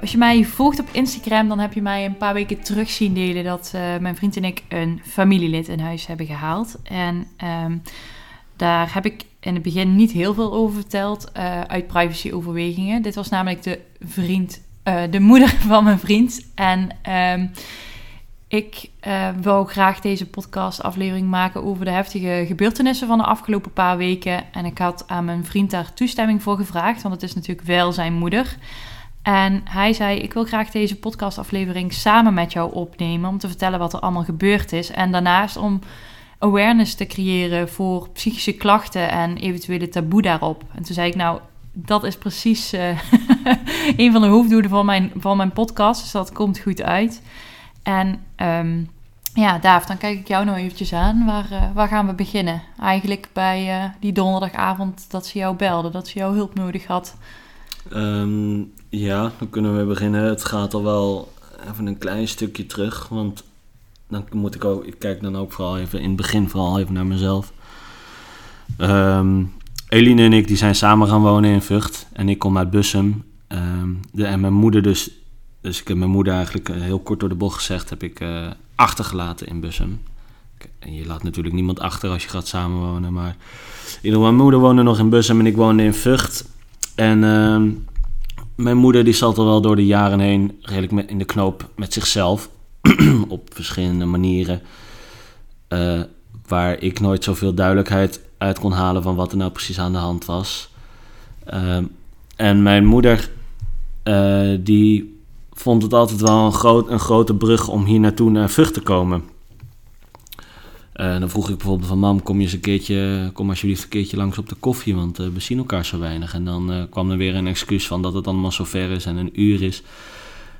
Als je mij volgt op Instagram, dan heb je mij een paar weken terug zien delen dat uh, mijn vriend en ik een familielid in huis hebben gehaald. En um, daar heb ik in het begin niet heel veel over verteld uh, uit privacyoverwegingen. Dit was namelijk de vriend, uh, de moeder van mijn vriend. En um, ik wil graag deze podcast-aflevering maken over de heftige gebeurtenissen van de afgelopen paar weken. En ik had aan mijn vriend daar toestemming voor gevraagd, want het is natuurlijk wel zijn moeder. En hij zei: Ik wil graag deze podcastaflevering samen met jou opnemen. Om te vertellen wat er allemaal gebeurd is. En daarnaast om awareness te creëren voor psychische klachten en eventuele taboe daarop. En toen zei ik: Nou, dat is precies uh, een van de hoofddoelen van mijn, van mijn podcast. Dus dat komt goed uit. En um, ja, Daaf, dan kijk ik jou nog eventjes aan. Waar, uh, waar gaan we beginnen? Eigenlijk bij uh, die donderdagavond dat ze jou belde, dat ze jouw hulp nodig had. Um, ja, dan kunnen we beginnen. Het gaat al wel even een klein stukje terug, want dan moet ik ook, ik kijk dan ook vooral even in het begin vooral even naar mezelf. Um, Eline en ik die zijn samen gaan wonen in Vught en ik kom uit Bussum. Um, de, en mijn moeder dus, dus ik heb mijn moeder eigenlijk uh, heel kort door de bocht gezegd, heb ik uh, achtergelaten in Bussum. En je laat natuurlijk niemand achter als je gaat samenwonen, maar in mijn moeder woonde nog in Bussum en ik woonde in Vught. En uh, mijn moeder die zat al wel door de jaren heen redelijk in de knoop met zichzelf. op verschillende manieren. Uh, waar ik nooit zoveel duidelijkheid uit kon halen van wat er nou precies aan de hand was. Uh, en mijn moeder, uh, die vond het altijd wel een, groot, grote brug om hier naartoe naar Vught te komen. Uh, dan vroeg ik bijvoorbeeld van mam, kom je eens een keertje, kom alsjeblieft een keertje langs op de koffie, want uh, we zien elkaar zo weinig. En dan uh, kwam er weer een excuus van dat het allemaal zo ver is en een uur is.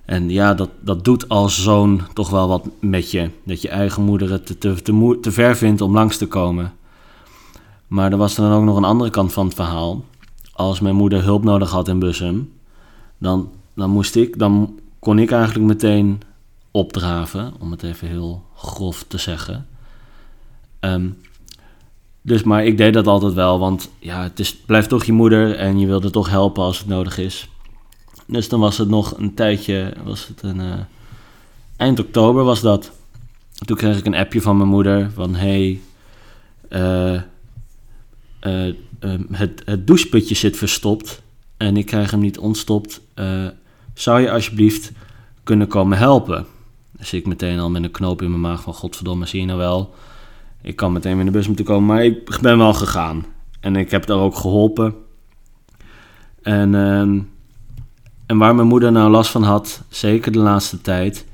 En ja, dat, dat doet als zoon toch wel wat met je. Dat je eigen moeder het te, te, te, te ver vindt om langs te komen. Maar er was dan ook nog een andere kant van het verhaal. Als mijn moeder hulp nodig had in Bussum, dan, dan moest ik, dan kon ik eigenlijk meteen opdraven, om het even heel grof te zeggen. Um, dus, maar ik deed dat altijd wel, want ja, het is, blijft toch je moeder en je wilde toch helpen als het nodig is. Dus dan was het nog een tijdje, was het een, uh, eind oktober was dat. Toen kreeg ik een appje van mijn moeder van hey, uh, uh, het, het doucheputje zit verstopt en ik krijg hem niet ontstopt. zou je alsjeblieft kunnen komen helpen? Dus ik meteen al met een knoop in mijn maag van godverdomme, zie je nou wel ik kan meteen weer in de bus moeten komen, maar ik ben wel gegaan. En ik heb daar ook geholpen. En, uh, en waar mijn moeder nou last van had, zeker de laatste tijd,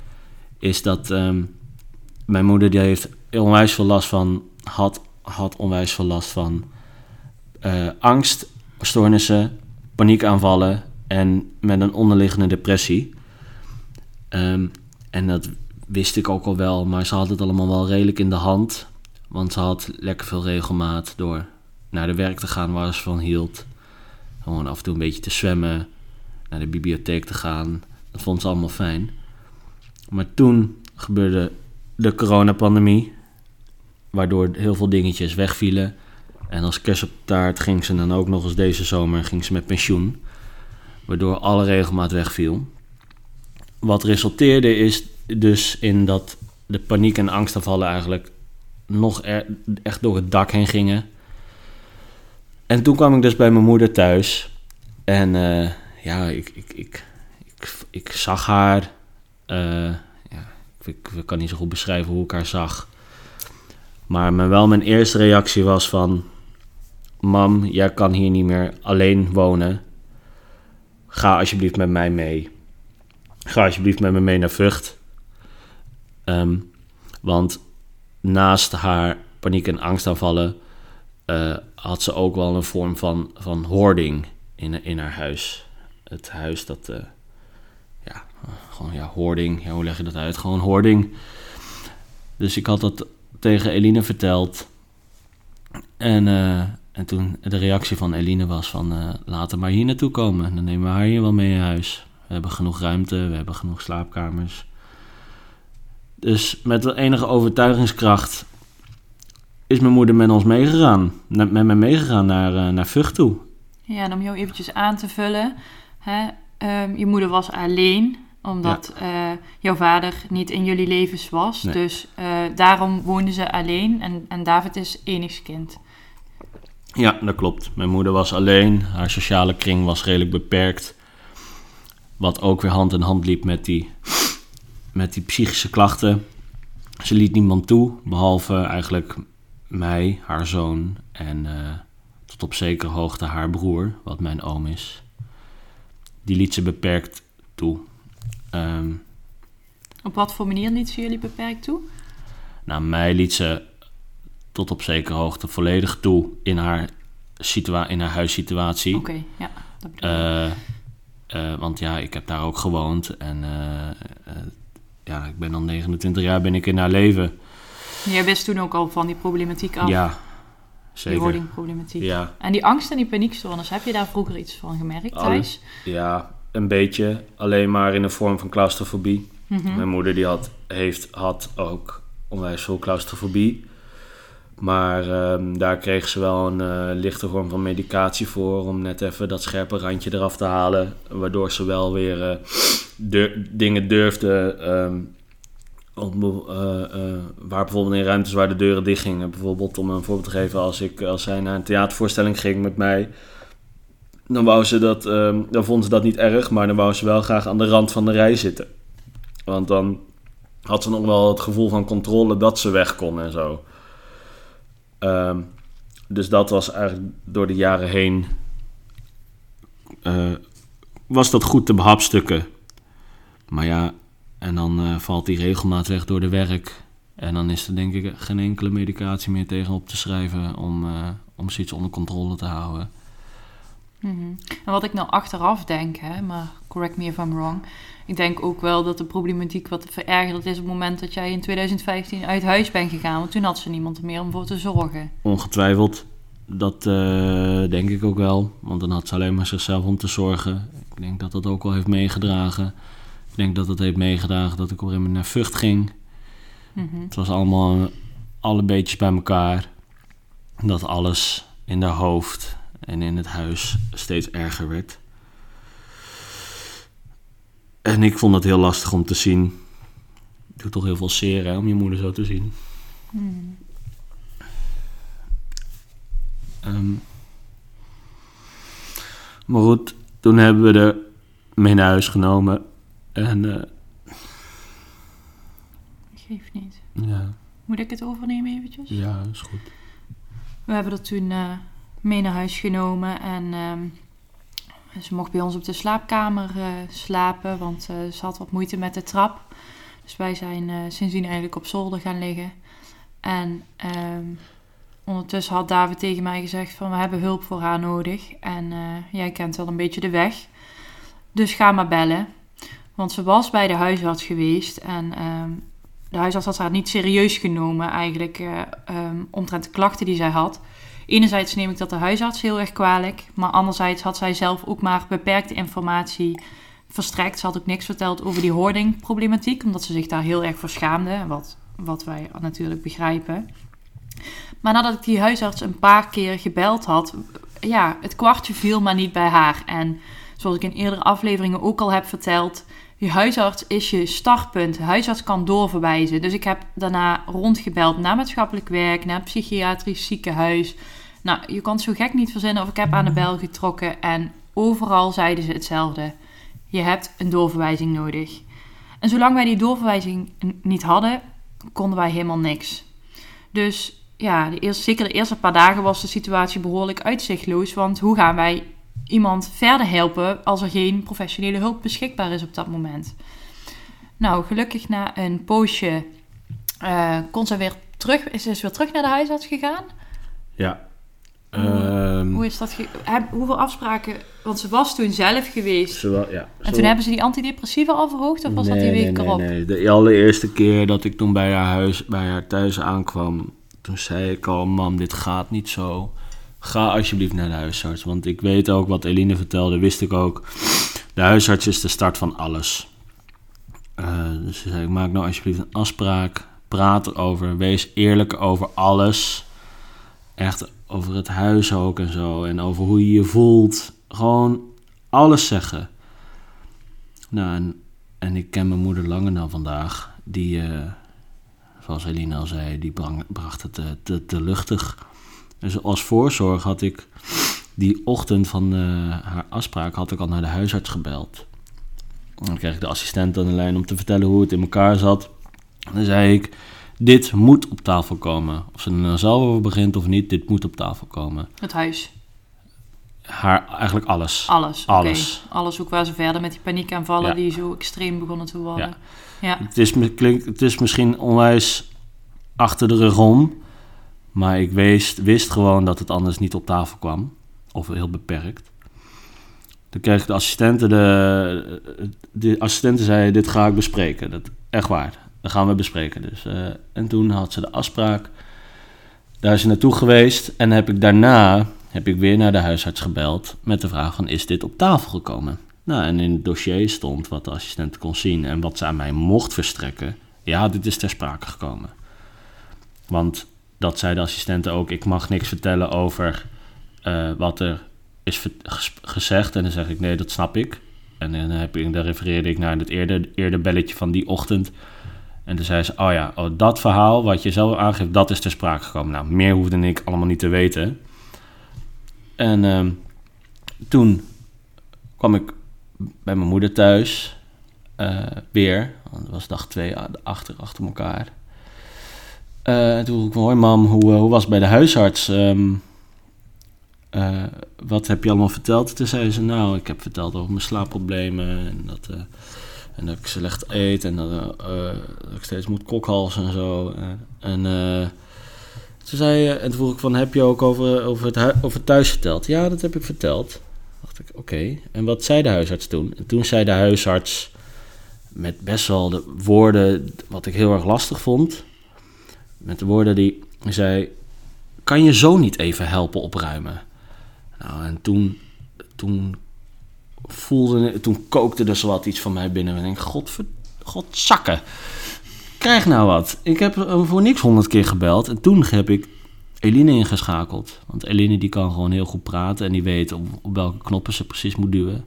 is dat um, mijn moeder die heeft onwijs veel last van, had, had onwijs veel last van uh, angst, stoornissen, paniekaanvallen en met een onderliggende depressie. Um, en dat wist ik ook al wel, maar ze had het allemaal wel redelijk in de hand. Want ze had lekker veel regelmaat door naar de werk te gaan waar ze van hield. Gewoon af en toe een beetje te zwemmen, naar de bibliotheek te gaan. Dat vond ze allemaal fijn. Maar toen gebeurde de coronapandemie, waardoor heel veel dingetjes wegvielen. En als kerst op taart ging ze dan ook nog eens deze zomer ging ze met pensioen. Waardoor alle regelmaat wegviel. Wat resulteerde is dus in dat de paniek en angstaanvallen eigenlijk nog echt door het dak heen gingen. En toen kwam ik dus bij mijn moeder thuis. En uh, ja, ik, ik, ik, ik, zag haar. Uh, ja, ik, kan niet zo goed beschrijven hoe ik haar zag. Maar mijn, wel mijn eerste reactie was van... Mam, jij kan hier niet meer alleen wonen. Ga alsjeblieft met mij mee. Ga alsjeblieft met me mee naar Vught. Um, want naast haar paniek- en angstaanvallen uh, had ze ook wel een vorm van, van hoarding in, in haar huis. Het huis dat, uh, ja, gewoon ja, hoording. Ja, hoe leg je dat uit? Gewoon hoording. Dus ik had dat tegen Eline verteld. En, eh, en toen de reactie van Eline was van uh, laten maar hier naartoe komen. Dan nemen we haar hier wel mee in huis. We hebben genoeg ruimte, we hebben genoeg slaapkamers. Dus met de enige overtuigingskracht is mijn moeder met ons meegegaan. Met mij meegegaan naar, uh, naar Vught toe. Ja, en om jou eventjes aan te vullen. Hè, um, je moeder was alleen, omdat ja. uh, jouw vader niet in jullie levens was. Nee. Dus uh, daarom woonden ze alleen en, en David is enigskind. Ja, dat klopt. Mijn moeder was alleen. Haar sociale kring was redelijk beperkt. Wat ook weer hand in hand liep met die, met die psychische klachten. Ze liet niemand toe, behalve eigenlijk mij, haar zoon en uh, tot op zekere hoogte haar broer, wat mijn oom is. Die liet ze beperkt toe. Um, op wat voor manier liet ze jullie beperkt toe? Nou, mij liet ze tot op zekere hoogte volledig toe in haar, situa in haar huissituatie. Oké, okay, ja. Dat uh, uh, want ja, ik heb daar ook gewoond en ja, ik ben al 29 jaar ben ik in haar leven. Jij wist toen ook al van die problematiek af. Ja, zeker. Die wordingproblematiek. Ja. En die angst en die paniekstoornis, heb je daar vroeger iets van gemerkt thuis? Ja, een beetje. Alleen maar in de vorm van claustrofobie. Mm -hmm. Mijn moeder die had, heeft, had ook onwijs veel claustrofobie. Maar um, daar kreeg ze wel een uh, lichte vorm van medicatie voor... om net even dat scherpe randje eraf te halen. Waardoor ze wel weer uh, dingen durfde... Om, uh, uh, waar bijvoorbeeld in ruimtes waar de deuren dicht gingen. Bijvoorbeeld om een voorbeeld te geven, als, ik, als zij naar een theatervoorstelling ging met mij, dan wou ze dat, uh, dan vond ze dat niet erg, maar dan wou ze wel graag aan de rand van de rij zitten. Want dan had ze nog wel het gevoel van controle dat ze weg kon en zo. Um, dus dat was eigenlijk door de jaren heen. Uh, was dat goed te behapstukken. Maar ja, en dan uh, valt die regelmaat weg door de werk. En dan is er denk ik geen enkele medicatie meer tegenop te schrijven om, uh, om zoiets onder controle te houden. Mm -hmm. En wat ik nou achteraf denk, hè, maar correct me if I'm wrong. Ik denk ook wel dat de problematiek wat verergerd is op het moment dat jij in 2015 uit huis bent gegaan. Want toen had ze niemand meer om voor te zorgen. Ongetwijfeld. Dat uh, denk ik ook wel. Want dan had ze alleen maar zichzelf om te zorgen. Ik denk dat dat ook wel heeft meegedragen. Ik denk dat het heeft meegedragen dat ik op een gegeven moment naar Vught ging. Mm -hmm. Het was allemaal alle beetjes bij elkaar. Dat alles in haar hoofd en in het huis steeds erger werd. En ik vond het heel lastig om te zien. Het doet toch heel veel zeer hè, om je moeder zo te zien. Mm. Um, maar goed, toen hebben we er mee naar huis genomen. En. Uh, Geeft niet. Ja. Moet ik het overnemen eventjes? Ja, is goed. We hebben dat toen uh, mee naar huis genomen en um, ze mocht bij ons op de slaapkamer uh, slapen, want uh, ze had wat moeite met de trap. Dus wij zijn sindsdien eigenlijk op zolder gaan liggen. En um, ondertussen had David tegen mij gezegd van we hebben hulp voor haar nodig. En jij kent wel een beetje de weg. Dus ga maar bellen. Want ze was bij de huisarts geweest en um, de huisarts had haar niet serieus genomen eigenlijk um, omtrent de klachten die zij had. Enerzijds neem ik dat de huisarts heel erg kwalijk, maar anderzijds had zij zelf ook maar beperkte informatie verstrekt. Ze had ook niks verteld over die hoardingproblematiek, omdat ze zich daar heel erg voor schaamde, wat, wat wij natuurlijk begrijpen. Maar nadat ik die huisarts een paar keer gebeld had, ja, het kwartje viel maar niet bij haar. En zoals ik in eerdere afleveringen ook al heb verteld, je huisarts is je startpunt. Huisarts kan doorverwijzen. Dus ik heb daarna rondgebeld naar maatschappelijk werk, naar psychiatrisch ziekenhuis. Nou, je kan het zo gek niet verzinnen of ik heb aan de bel getrokken en overal zeiden ze hetzelfde. Je hebt een doorverwijzing nodig. En zolang wij die doorverwijzing niet hadden, konden wij helemaal niks. Dus ja, de eerste, zeker de eerste paar dagen was de situatie behoorlijk uitzichtloos. Want hoe gaan wij iemand verder helpen als er geen professionele hulp beschikbaar is op dat moment. Nou, gelukkig na een poosje uh, kon ze weer terug, is ze weer terug naar de huisarts gegaan. Ja, Ehm, Hoe is dat? ge- heb- hoeveel afspraken? Want ze was toen zelf geweest. zowel, ja, En toen hebben ze die antidepressiva al verhoogd? Of was dat die week nee, erop? Nee, nee. De allereerste keer dat ik toen bij haar huis, bij haar thuis aankwam, toen zei ik al, mam, dit gaat niet zo. Ga alsjeblieft naar de huisarts. Want ik weet ook wat Eline vertelde, wist ik ook. De huisarts is de start van alles. Eh, dus ze zei, maak nou alsjeblieft een afspraak. Praat erover. Wees eerlijk over alles. Echt over het huis ook en zo. En over hoe je je voelt. Gewoon alles zeggen. Nou, en, ik ken mijn moeder langer dan vandaag. Die, eh, zoals Eline al zei, die bracht het te, te luchtig. Dus als voorzorg had ik die ochtend van eh, haar afspraak had ik al naar de huisarts gebeld. En dan kreeg ik de assistent aan de lijn om te vertellen hoe het in elkaar zat. En dan zei ik, dit moet op tafel komen. Of ze er nou zelf over begint of niet, dit moet op tafel komen. Het huis. Haar, eigenlijk alles. Alles. Alles. Alles ook waar ze verder met die paniekaanvallen Ja. die zo extreem begonnen te worden. Ja. Ja. Het is, klinkt, het is misschien onwijs achter de rug om. Maar ik wist, wist gewoon dat het anders niet op tafel kwam. Of heel beperkt. Toen kreeg de assistenten. De, de assistenten zei: Dit ga ik bespreken. Dat, echt waar. Dat gaan we bespreken. Dus, eh, en toen had ze de afspraak. Daar is ze naartoe geweest. En heb ik daarna heb ik weer naar de huisarts gebeld. Met de vraag: van, Is dit op tafel gekomen? Nou, en in het dossier stond wat de assistent kon zien en wat ze aan mij mocht verstrekken. Ja, dit is ter sprake gekomen. Want dat zei de assistente ook, ik mag niks vertellen over eh, wat er is gezegd. En dan zeg ik, nee, dat snap ik. En dan, heb ik, dan refereerde ik naar het eerder, eerder belletje van die ochtend. En toen zei ze, oh ja, oh, dat verhaal wat je zelf aangeeft, dat is ter sprake gekomen. Nou, meer hoefde ik allemaal niet te weten. En ehm, toen kwam ik bij mijn moeder thuis. eh, weer. Want het was dag twee a- achter, achter elkaar. Eh, toen vroeg ik, hoi mam, hoe, eh, hoe was het bij de huisarts? Ehm, eh, wat heb je allemaal verteld? Toen zei ze, nou, ik heb verteld over mijn slaapproblemen. En dat, en dat ik slecht eet. En dat, ik steeds moet kokhalzen en zo. En toen zei en toen vroeg ik van, heb je ook over, over, het, over thuis verteld? Ja, dat heb ik verteld dacht ik, oké. En wat zei de huisarts toen? En toen zei de huisarts met best wel de woorden wat ik heel erg lastig vond. Met de woorden die zei: Kan je zo niet even helpen opruimen? Nou, en toen, toen voelde, toen kookte er zo wat iets van mij binnen. En ik denk: Godver, Godzakken. Krijg nou wat. Ik heb hem voor niks honderd keer gebeld. En toen heb ik Eline ingeschakeld. Want Eline die kan gewoon heel goed praten en die weet op, op welke knoppen ze precies moet duwen.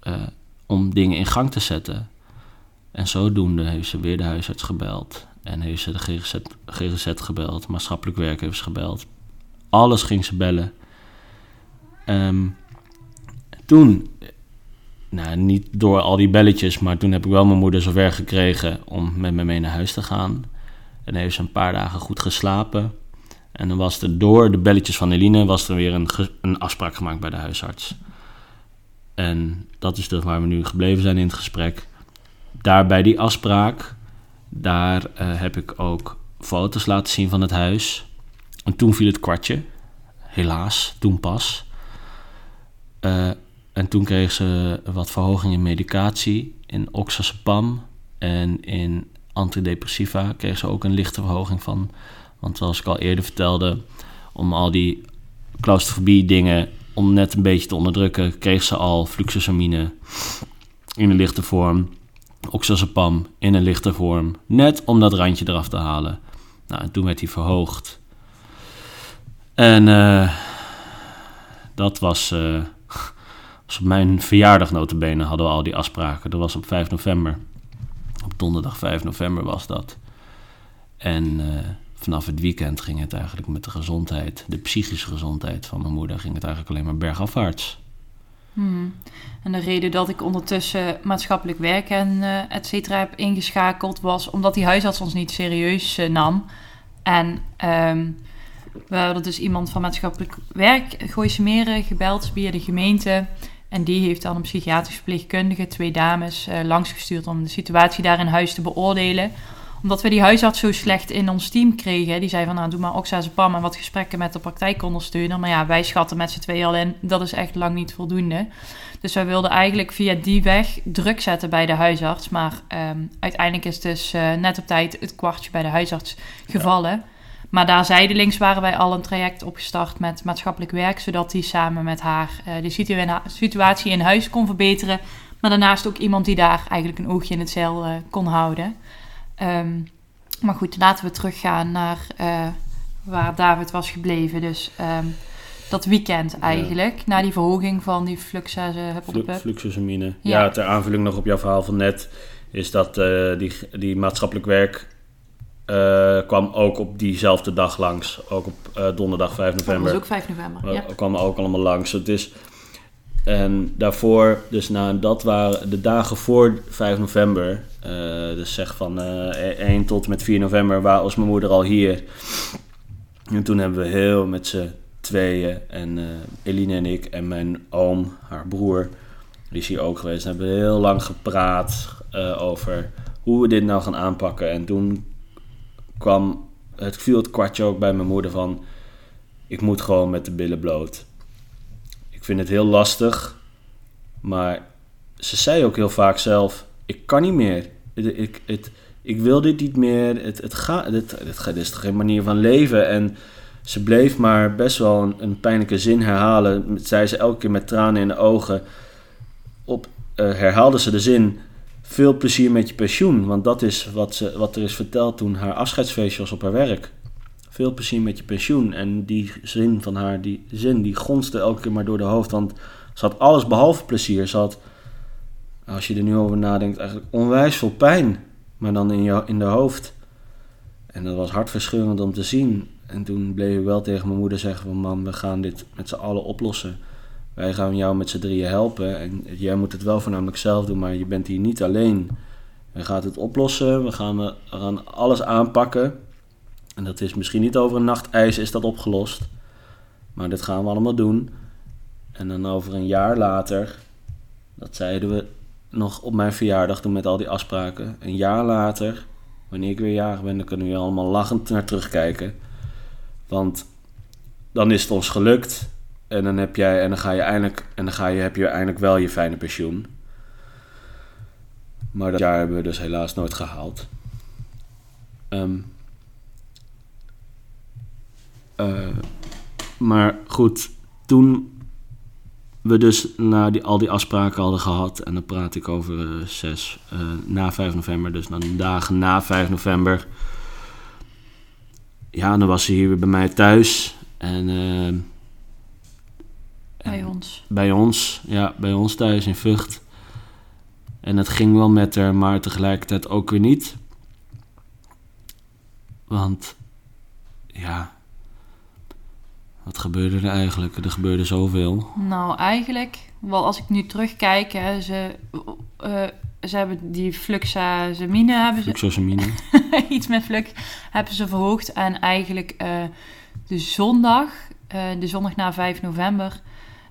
eh, om dingen in gang te zetten. En zodoende heeft ze weer de huisarts gebeld. En heeft ze de GGZ, GGZ gebeld. Maatschappelijk werk heeft ze gebeld. Alles ging ze bellen. Ehm, toen, nou niet door al die belletjes, maar toen heb ik wel mijn moeder zover gekregen om met me mee naar huis te gaan. En heeft ze een paar dagen goed geslapen. En dan was er door de belletjes van Eline was er weer een, een afspraak gemaakt bij de huisarts. En dat is dus waar we nu gebleven zijn in het gesprek. Daar bij die afspraak, daar eh, heb ik ook foto's laten zien van het huis. En toen viel het kwartje. Helaas, toen pas. Eh, en toen kreeg ze wat verhoging in medicatie. In oxazepam en in antidepressiva kreeg ze ook een lichte verhoging van. Want zoals ik al eerder vertelde, om al die claustrofobie dingen, om net een beetje te onderdrukken, kreeg ze al fluxosamine in een lichte vorm. Oxazepam in een lichte vorm. Net om dat randje eraf te halen. Nou, en toen werd hij verhoogd. En eh, dat was, eh, was op mijn verjaardag notabene hadden we al die afspraken. Dat was op 5 november. Op donderdag 5 november was dat. En eh, vanaf het weekend ging het eigenlijk met de gezondheid, de psychische gezondheid van mijn moeder, ging het eigenlijk alleen maar bergafwaarts. Hmm. En de reden dat ik ondertussen maatschappelijk werk en eh et cetera heb ingeschakeld was omdat die huisarts ons niet serieus eh, nam. En ehm, we hadden dus iemand van maatschappelijk werk, Gooise Meren, gebeld via de gemeente. En die heeft dan een psychiatrisch verpleegkundige, twee dames, eh, langsgestuurd om de situatie daar in huis te beoordelen. Omdat we die huisarts zo slecht in ons team kregen. Die zei van, nou, doe maar oxazepam en wat gesprekken met de praktijkondersteuner. Maar ja, wij schatten met z'n tweeën al in, dat is echt lang niet voldoende. Dus wij wilden eigenlijk via die weg druk zetten bij de huisarts. Maar ehm, uiteindelijk is dus uh, net op tijd het kwartje bij de huisarts gevallen. Maar daar zijdelings waren wij al een traject opgestart met maatschappelijk werk, zodat hij samen met haar uh, de situatie in huis kon verbeteren. Maar daarnaast ook iemand die daar eigenlijk een oogje in het zeil uh, kon houden. Um, maar goed, laten we teruggaan naar uh, waar David was gebleven. Dus um, dat weekend eigenlijk, ja. na die verhoging van die fluxasehuppelpup. Fluxosamine. Ja. ja, ter aanvulling nog op jouw verhaal van net, is dat uh, die, die maatschappelijk werk uh, kwam ook op diezelfde dag langs. Ook op uh, donderdag 5 november. Dat was ook 5 november, ja. kwamen ook allemaal langs. Het is... En daarvoor, dus nou, dat waren de dagen voor 5 november. Uh, dus zeg van uh, 1 tot en met 4 november was mijn moeder al hier. En toen hebben we heel met z'n tweeën, en uh, Eline en ik en mijn oom, haar broer, die is hier ook geweest. hebben we heel lang gepraat over hoe we dit nou gaan aanpakken. En toen kwam, het viel het kwartje ook bij mijn moeder van, ik moet gewoon met de billen bloot. Ik vind het heel lastig, maar ze zei ook heel vaak zelf, ik kan niet meer. Ik, het, ik wil dit niet meer. Het, het gaat, dit, is toch geen manier van leven. En ze bleef maar best wel een, een pijnlijke zin herhalen. Zei ze elke keer met tranen in de ogen. Op, uh, herhaalde ze de zin veel plezier met je pensioen. Want dat is wat, ze, wat er is verteld toen haar afscheidsfeestje was op haar werk. Veel plezier met je pensioen. En die zin van haar, die zin, die gonste elke keer maar door de hoofd. Want ze had alles behalve plezier. Ze had, als je er nu over nadenkt, eigenlijk onwijs veel pijn. Maar dan in, je, in de hoofd. En dat was hartverscheurend om te zien. En toen bleef ik wel tegen mijn moeder zeggen van... Mam, we gaan dit met z'n allen oplossen. Wij gaan jou met z'n drieën helpen. En jij moet het wel voornamelijk zelf doen, maar je bent hier niet alleen. We gaan het oplossen. We gaan, we gaan alles aanpakken. En dat is misschien niet over een nacht ijs is dat opgelost. Maar dit gaan we allemaal doen. En dan over een jaar later, dat zeiden we nog op mijn verjaardag toen met al die afspraken. Een jaar later, wanneer ik weer jarig ben, dan kunnen we allemaal lachend naar terugkijken. Want dan is het ons gelukt. En dan heb jij, en dan ga je eindelijk, en dan ga je, heb je eindelijk wel je fijne pensioen. Maar dat jaar hebben we dus helaas nooit gehaald. Um, uh, maar goed, toen we dus na die, al die afspraken hadden gehad, en dan praat ik over uh, 6, uh, na 5 november, dus dan dagen na 5 november. Ja, dan was ze hier weer bij mij thuis. En uh, bij ons. Bij ons, ja, bij ons thuis in Vught. En het ging wel met haar, maar tegelijkertijd ook weer niet. Want, ja, wat gebeurde er eigenlijk? Er gebeurde zoveel. Nou, eigenlijk, wel als ik nu terugkijk, hè, ze, uh, ze hebben die fluxasamine hebben Fluxosamine. iets met flux hebben ze verhoogd. En eigenlijk uh, de zondag, uh, de zondag na 5 november,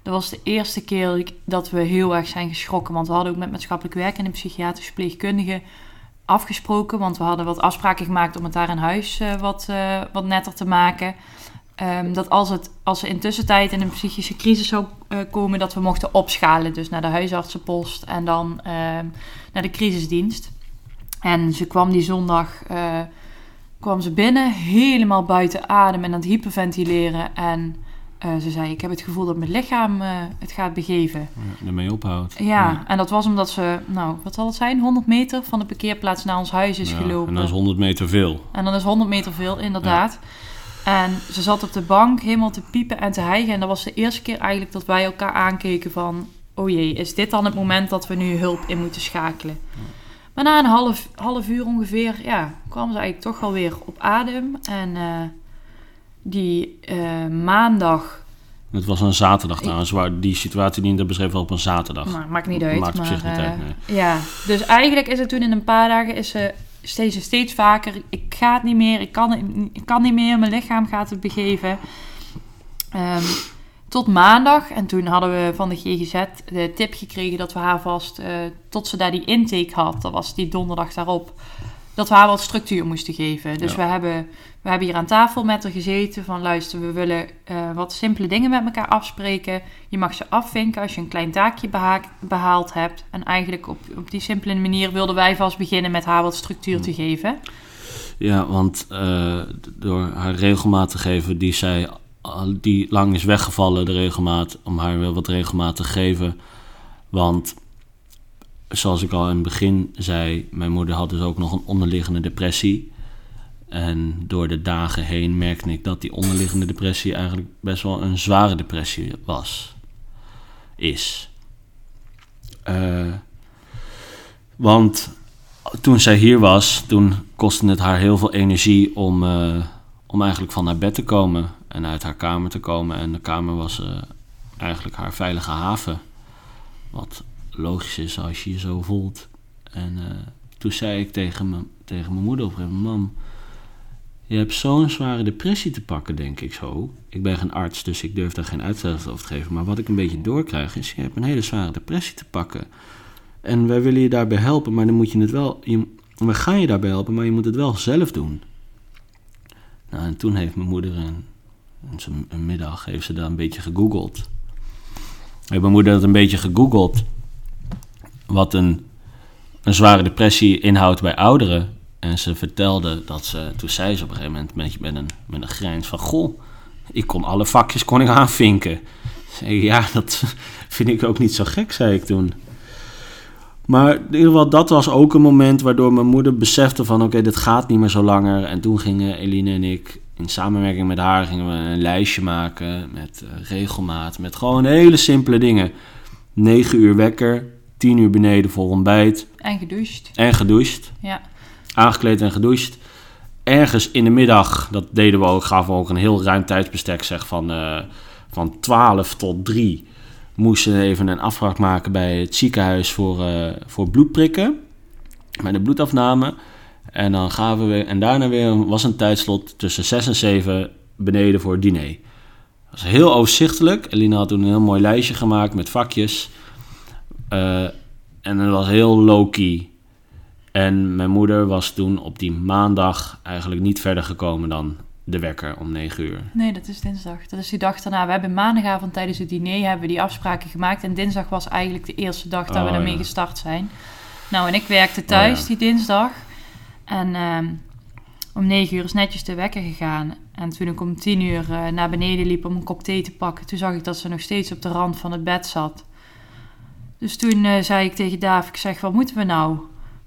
dat was de eerste keer dat we heel erg zijn geschrokken. Want we hadden ook met maatschappelijk werk en een psychiatrisch verpleegkundige afgesproken. Want we hadden wat afspraken gemaakt om het daar in huis wat, wat netter te maken. Um, dat als, het, als ze intussen tijd in een psychische crisis zou uh, komen, dat we mochten opschalen. Dus naar de huisartsenpost en dan naar de crisisdienst. En ze kwam die zondag kwam ze binnen, helemaal buiten adem en aan het hyperventileren. En uh, ze zei, ik heb het gevoel dat mijn lichaam het gaat begeven. Ja, ermee ophoudt. Ja, ja, en dat was omdat ze, nou, wat zal het zijn? 100 meter van de parkeerplaats naar ons huis is ja, gelopen. En dan is 100 meter veel. En dan is 100 meter veel, inderdaad. En ze zat op de bank helemaal te piepen en te hijgen. En dat was de eerste keer eigenlijk dat wij elkaar aankeken van... Oh jee, is dit dan het moment dat we nu hulp in moeten schakelen? Maar na een half, half uur ongeveer, ja, kwam ze eigenlijk toch wel weer op adem. En... Uh, die uh, maandag. Het was een zaterdag trouwens, waar die situatie die beschreven op een zaterdag. Maar maakt niet uit. Maakt maar, zich niet uit, nee. Ja, dus eigenlijk is het toen in een paar dagen is ze steeds, steeds vaker. Ik ga het niet meer, ik kan, niet meer, mijn lichaam gaat het begeven. Um, tot maandag. En toen hadden we van de GGZ de tip gekregen dat we haar vast, uh, tot ze daar die intake had, dat was die donderdag daarop, dat we haar wat structuur moesten geven. Dus Ja. we, hebben, we hebben hier aan tafel met haar gezeten van luister, we willen eh, wat simpele dingen met elkaar afspreken. Je mag ze afvinken als je een klein taakje beha- behaald hebt. En eigenlijk op, op die simpele manier wilden wij vast beginnen met haar wat structuur te geven. Ja, want eh, door haar regelmaat te geven, die zij al- die lang is weggevallen, de regelmaat, om haar weer wat regelmaat te geven. Want zoals ik al in het begin zei, mijn moeder had dus ook nog een onderliggende depressie. En door de dagen heen merkte ik dat die onderliggende depressie eigenlijk best wel een zware depressie was. Is. Eh, want toen zij hier was, toen kostte het haar heel veel energie om, eh, om eigenlijk van haar bed te komen en uit haar kamer te komen. En de kamer was eh, eigenlijk haar veilige haven. Wat logisch is als je je zo voelt. En eh, toen zei ik tegen, me, tegen mijn moeder een gegeven Mam, je hebt zo'n zware depressie te pakken, denk ik zo. Ik ben geen arts, dus ik durf daar geen uitstel over te geven. Maar wat ik een beetje doorkrijg is, je hebt een hele zware depressie te pakken. En wij willen je daarbij helpen, maar dan moet je het wel. Je, we gaan je daarbij helpen, maar je moet het wel zelf doen. Nou, en toen heeft mijn moeder een, een, een middag heeft ze daar een beetje gegoogeld. Heeft mijn moeder dat een beetje gegoogeld. Wat een, een zware depressie inhoudt bij ouderen. En ze vertelde dat ze, toen zei ze op een gegeven moment beetje met een, met een grijns van... Goh, ik kon alle vakjes kon ik aanvinken. Ja, dat vind ik ook niet zo gek, zei ik toen. Maar in ieder geval, dat was ook een moment waardoor mijn moeder besefte van... oké, dit gaat niet meer zo langer. En toen gingen Eline en ik in samenwerking met haar... gingen we een lijstje maken met eh, regelmaat. Met gewoon hele simpele dingen. 9 uur wekker, 10 uur beneden voor ontbijt. En gedoucht. En gedoucht. Ja. Aangekleed en gedoucht. Ergens in de middag, dat deden we ook, gaven we ook een heel ruim tijdsbestek, zeg van, eh, van 12 tot 3. Moesten even een afspraak maken bij het ziekenhuis voor, eh, voor bloedprikken. Met de bloedafname. En dan gaven we, en daarna weer was een tijdslot tussen 6 en 7 beneden voor het diner. Dat was heel overzichtelijk. Elina had toen een heel mooi lijstje gemaakt met vakjes. Eh, en het was heel low-key. En mijn moeder was toen op die maandag eigenlijk niet verder gekomen dan de wekker om 9 uur. Nee, dat is dinsdag. Dat is die dag daarna. We hebben maandagavond tijdens het diner hebben we die afspraken gemaakt. En dinsdag was eigenlijk de eerste dag dat we Oh, daarmee ja. gestart zijn. Nou, en ik werkte thuis ja. die dinsdag. En ehm, om negen uur is netjes de wekker gegaan. En toen ik om tien uur eh, naar beneden liep om een kop thee te pakken... toen zag ik dat ze nog steeds op de rand van het bed zat. Dus toen eh, zei ik tegen David, ik zeg, wat moeten we nou?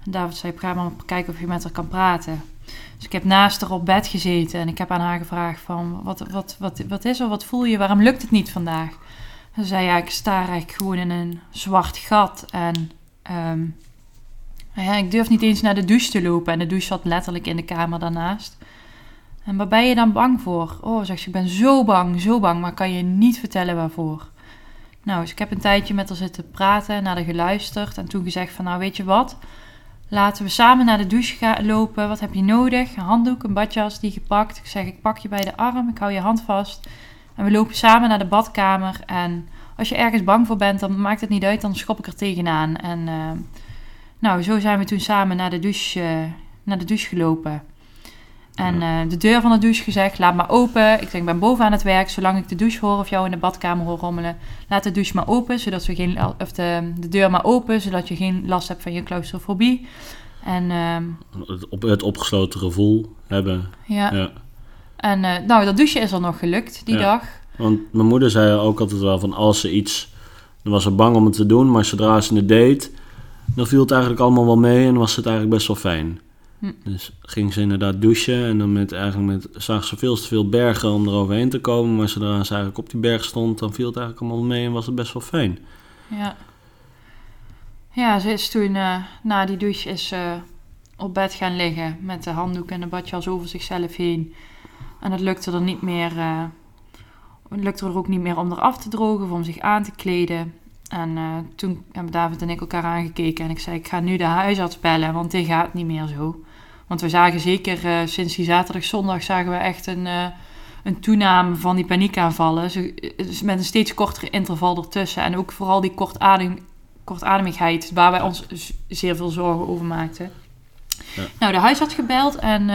En David zei, ga maar kijken of je met haar kan praten. Dus ik heb naast haar op bed gezeten en ik heb aan haar gevraagd van... Wat, wat, wat, wat is er? Wat voel je? Waarom lukt het niet vandaag? Ze zei, ja, ik sta eigenlijk gewoon in een zwart gat. En ehm, ja, ik durf niet eens naar de douche te lopen. En de douche zat letterlijk in de kamer daarnaast. En waar ben je dan bang voor? Oh, zegt ze, ik ben zo bang, zo bang, maar kan je niet vertellen waarvoor. Nou, dus ik heb een tijdje met haar zitten praten, naar haar geluisterd. En toen gezegd van, nou weet je wat... Laten we samen naar de douche gaan lopen. Wat heb je nodig? Een handdoek, een badjas, die gepakt. Ik zeg, ik pak je bij de arm, ik hou je hand vast. En we lopen samen naar de badkamer. En als je ergens bang voor bent, dan maakt het niet uit. Dan schop ik er tegenaan. En eh, nou, zo zijn we toen samen naar de douche, eh, naar de douche gelopen. En eh, de deur van de douche gezegd, laat maar open. Ik zeg, ik ben boven aan het werk. Zolang ik de douche hoor of jou in de badkamer hoor rommelen, laat de douche maar open. Zodat we geen, of de, de deur maar open, zodat je geen last hebt van je claustrofobie. En ehm, Het, op, het opgesloten gevoel hebben. ja, Ja. en eh, nou, dat douche is er nog gelukt die Ja. dag. Want mijn moeder zei ook altijd wel van als ze iets... Dan was ze bang om het te doen, maar zodra ze het deed... Dan viel het eigenlijk allemaal wel mee en was het eigenlijk best wel fijn. Hm. Dus ging ze inderdaad douchen en dan met, eigenlijk met, zag ze veel te veel bergen om eroverheen te komen. Maar zodra ze eigenlijk op die berg stond, dan viel het eigenlijk allemaal mee en was het best wel fijn. Ja. Ja, ze is toen eh, na die douche is, ze op bed gaan liggen met de handdoek en de badjas over zichzelf heen. En het lukte er niet meer, eh, het lukte er ook niet meer om eraf te drogen of om zich aan te kleden. En eh, toen hebben David en ik elkaar aangekeken en ik zei, ik ga nu de huisarts bellen, want dit gaat niet meer zo. Want we zagen zeker eh, sinds die zaterdag, zondag, zagen we echt een, eh, een toename van die paniekaanvallen. Ze, dus met een steeds kortere interval ertussen. En ook vooral die kortadem, kortademigheid, waar wij ons zeer veel zorgen over maakten. Ja. Nou, de huisarts gebeld en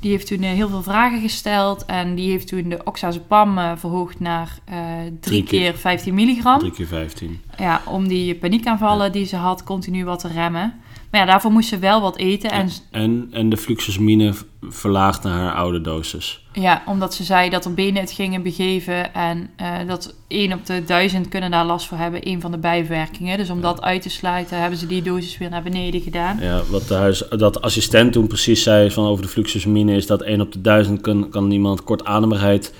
die heeft toen eh, heel veel vragen gesteld. En die heeft toen de oxazepam eh, verhoogd naar eh Drie 3 keer. keer 15 milligram. 3 keer 15. Ja, om die paniekaanvallen die ze had continu wat te remmen. Maar ja, daarvoor moest ze wel wat eten. En En, en de fluxosmine v- verlaagt naar haar oude dosis. ja, omdat ze zei dat er benen het gingen begeven. En eh, dat 1 op de 1000 kunnen daar last voor hebben. Een van de bijwerkingen. Dus om dat uit te sluiten hebben ze die dosis weer naar beneden gedaan. Ja, wat de, huis, dat de assistent toen precies zei van over de fluxosmine is dat 1 op de 1000 kan, kan iemand kortademigheid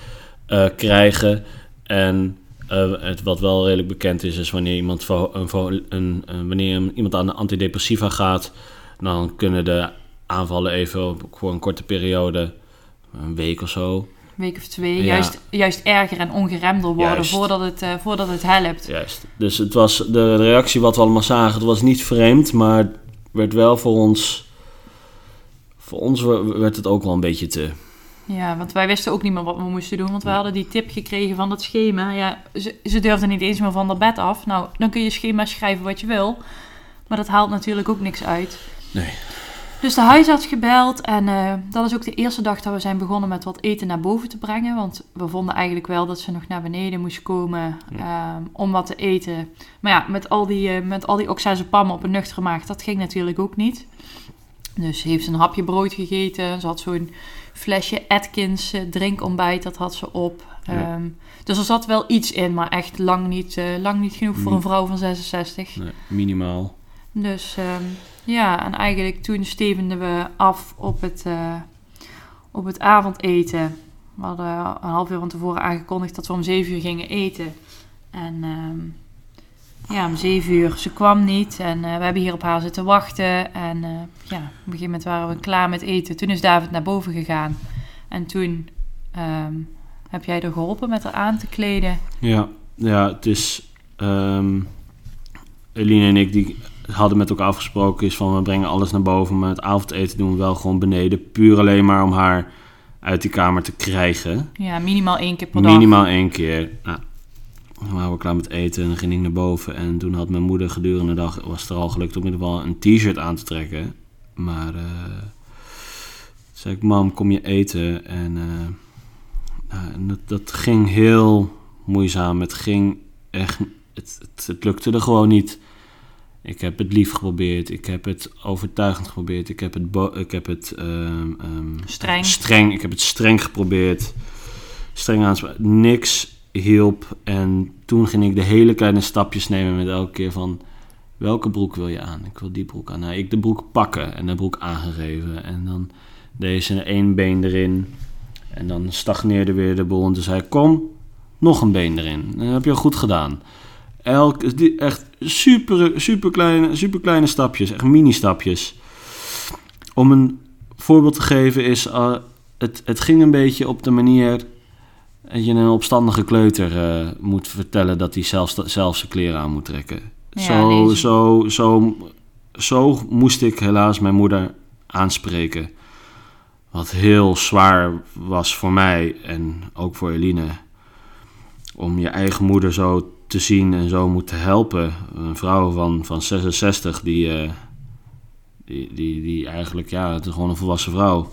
eh, krijgen. En eh, het, wat wel redelijk bekend is, is wanneer iemand, een, verho- een, een- wanneer iemand aan de antidepressiva gaat, dan kunnen de aanvallen even voor een korte periode, een week of zo. Een week of twee. Ja. Juist, juist erger en ongeremder worden Juist. voordat het, eh, voordat het helpt. Juist. Dus het was de, de reactie wat we allemaal zagen, het was niet vreemd, maar werd wel voor ons, voor ons werd het ook wel een beetje te. Ja, want wij wisten ook niet meer wat we moesten doen. Want we hadden die tip gekregen van dat schema. Ja, ze, ze durfden niet eens meer van dat bed af. Nou, dan kun je schema schrijven wat je wil. Maar dat haalt natuurlijk ook niks uit. Nee. Dus de huisarts gebeld. En eh, dat is ook de eerste dag dat we zijn begonnen met wat eten naar boven te brengen. Want we vonden eigenlijk wel dat ze nog naar beneden moest komen ehm, om wat te eten. Maar ja, met al die, eh, met al die oxazepam op een nuchtere maag, dat ging natuurlijk ook niet. Dus ze heeft een hapje brood gegeten. Ze had zo'n flesje Atkins eh, drinkontbijt, dat had ze op. Ja. Ehm, dus er zat wel iets in, maar echt lang niet, eh, lang niet genoeg voor een vrouw van 66. Nee, minimaal. Dus ehm, ja, en eigenlijk toen stevenden we af op het, eh, op het avondeten. We hadden een half uur van tevoren aangekondigd dat we om 7 uur gingen eten. En ehm, ja, om 7 uur, ze kwam niet. En eh, we hebben hier op haar zitten wachten. En eh, ja, op een gegeven moment waren we klaar met eten. Toen is David naar boven gegaan. En toen ehm, heb jij er geholpen met haar aan te kleden. Ja, ja het is. ehm Eline en ik die hadden met elkaar afgesproken is van we brengen alles naar boven, maar het avondeten doen we wel gewoon beneden. Puur alleen maar om haar uit die kamer te krijgen. Ja, minimaal één keer per dag. Minimaal één keer. Nou, dan waren we klaar met eten en dan ging ik naar boven. En toen had mijn moeder gedurende de dag, was het er al gelukt om in ieder geval een t-shirt aan te trekken. Maar eh zei ik, mam, kom je eten? En, eh, nou, dat, dat ging heel moeizaam. Het ging echt, het, het, het lukte er gewoon niet. Ik heb het lief geprobeerd. Ik heb het overtuigend geprobeerd. Ik heb het, ik heb het ehm, ehm, Streng. streng. Ik heb het streng geprobeerd. Streng aanspreken. Niks hielp. En toen ging ik de hele kleine stapjes nemen met elke keer van... Welke broek wil je aan? Ik wil die broek aan. Nou, ik de broek pakken en de broek aangegeven. En dan deze één been erin. En dan stagneerde weer de boel. En toen zei ik, kom, nog een been erin. Dat heb je goed gedaan. Elk, echt super, super, kleine, super kleine stapjes. Echt mini-stapjes. Om een voorbeeld te geven is... eh, het, het ging een beetje op de manier... dat je een opstandige kleuter eh, moet vertellen... dat hij zelf, zelf zijn kleren aan moet trekken. Ja, zo, nee, zo, zo, zo moest ik helaas mijn moeder aanspreken. Wat heel zwaar was voor mij en ook voor Eline. Om je eigen moeder zo te zien en zo moeten helpen. Een vrouw van, van 66 die, eh, die, die, die eigenlijk, ja, het is gewoon een volwassen vrouw.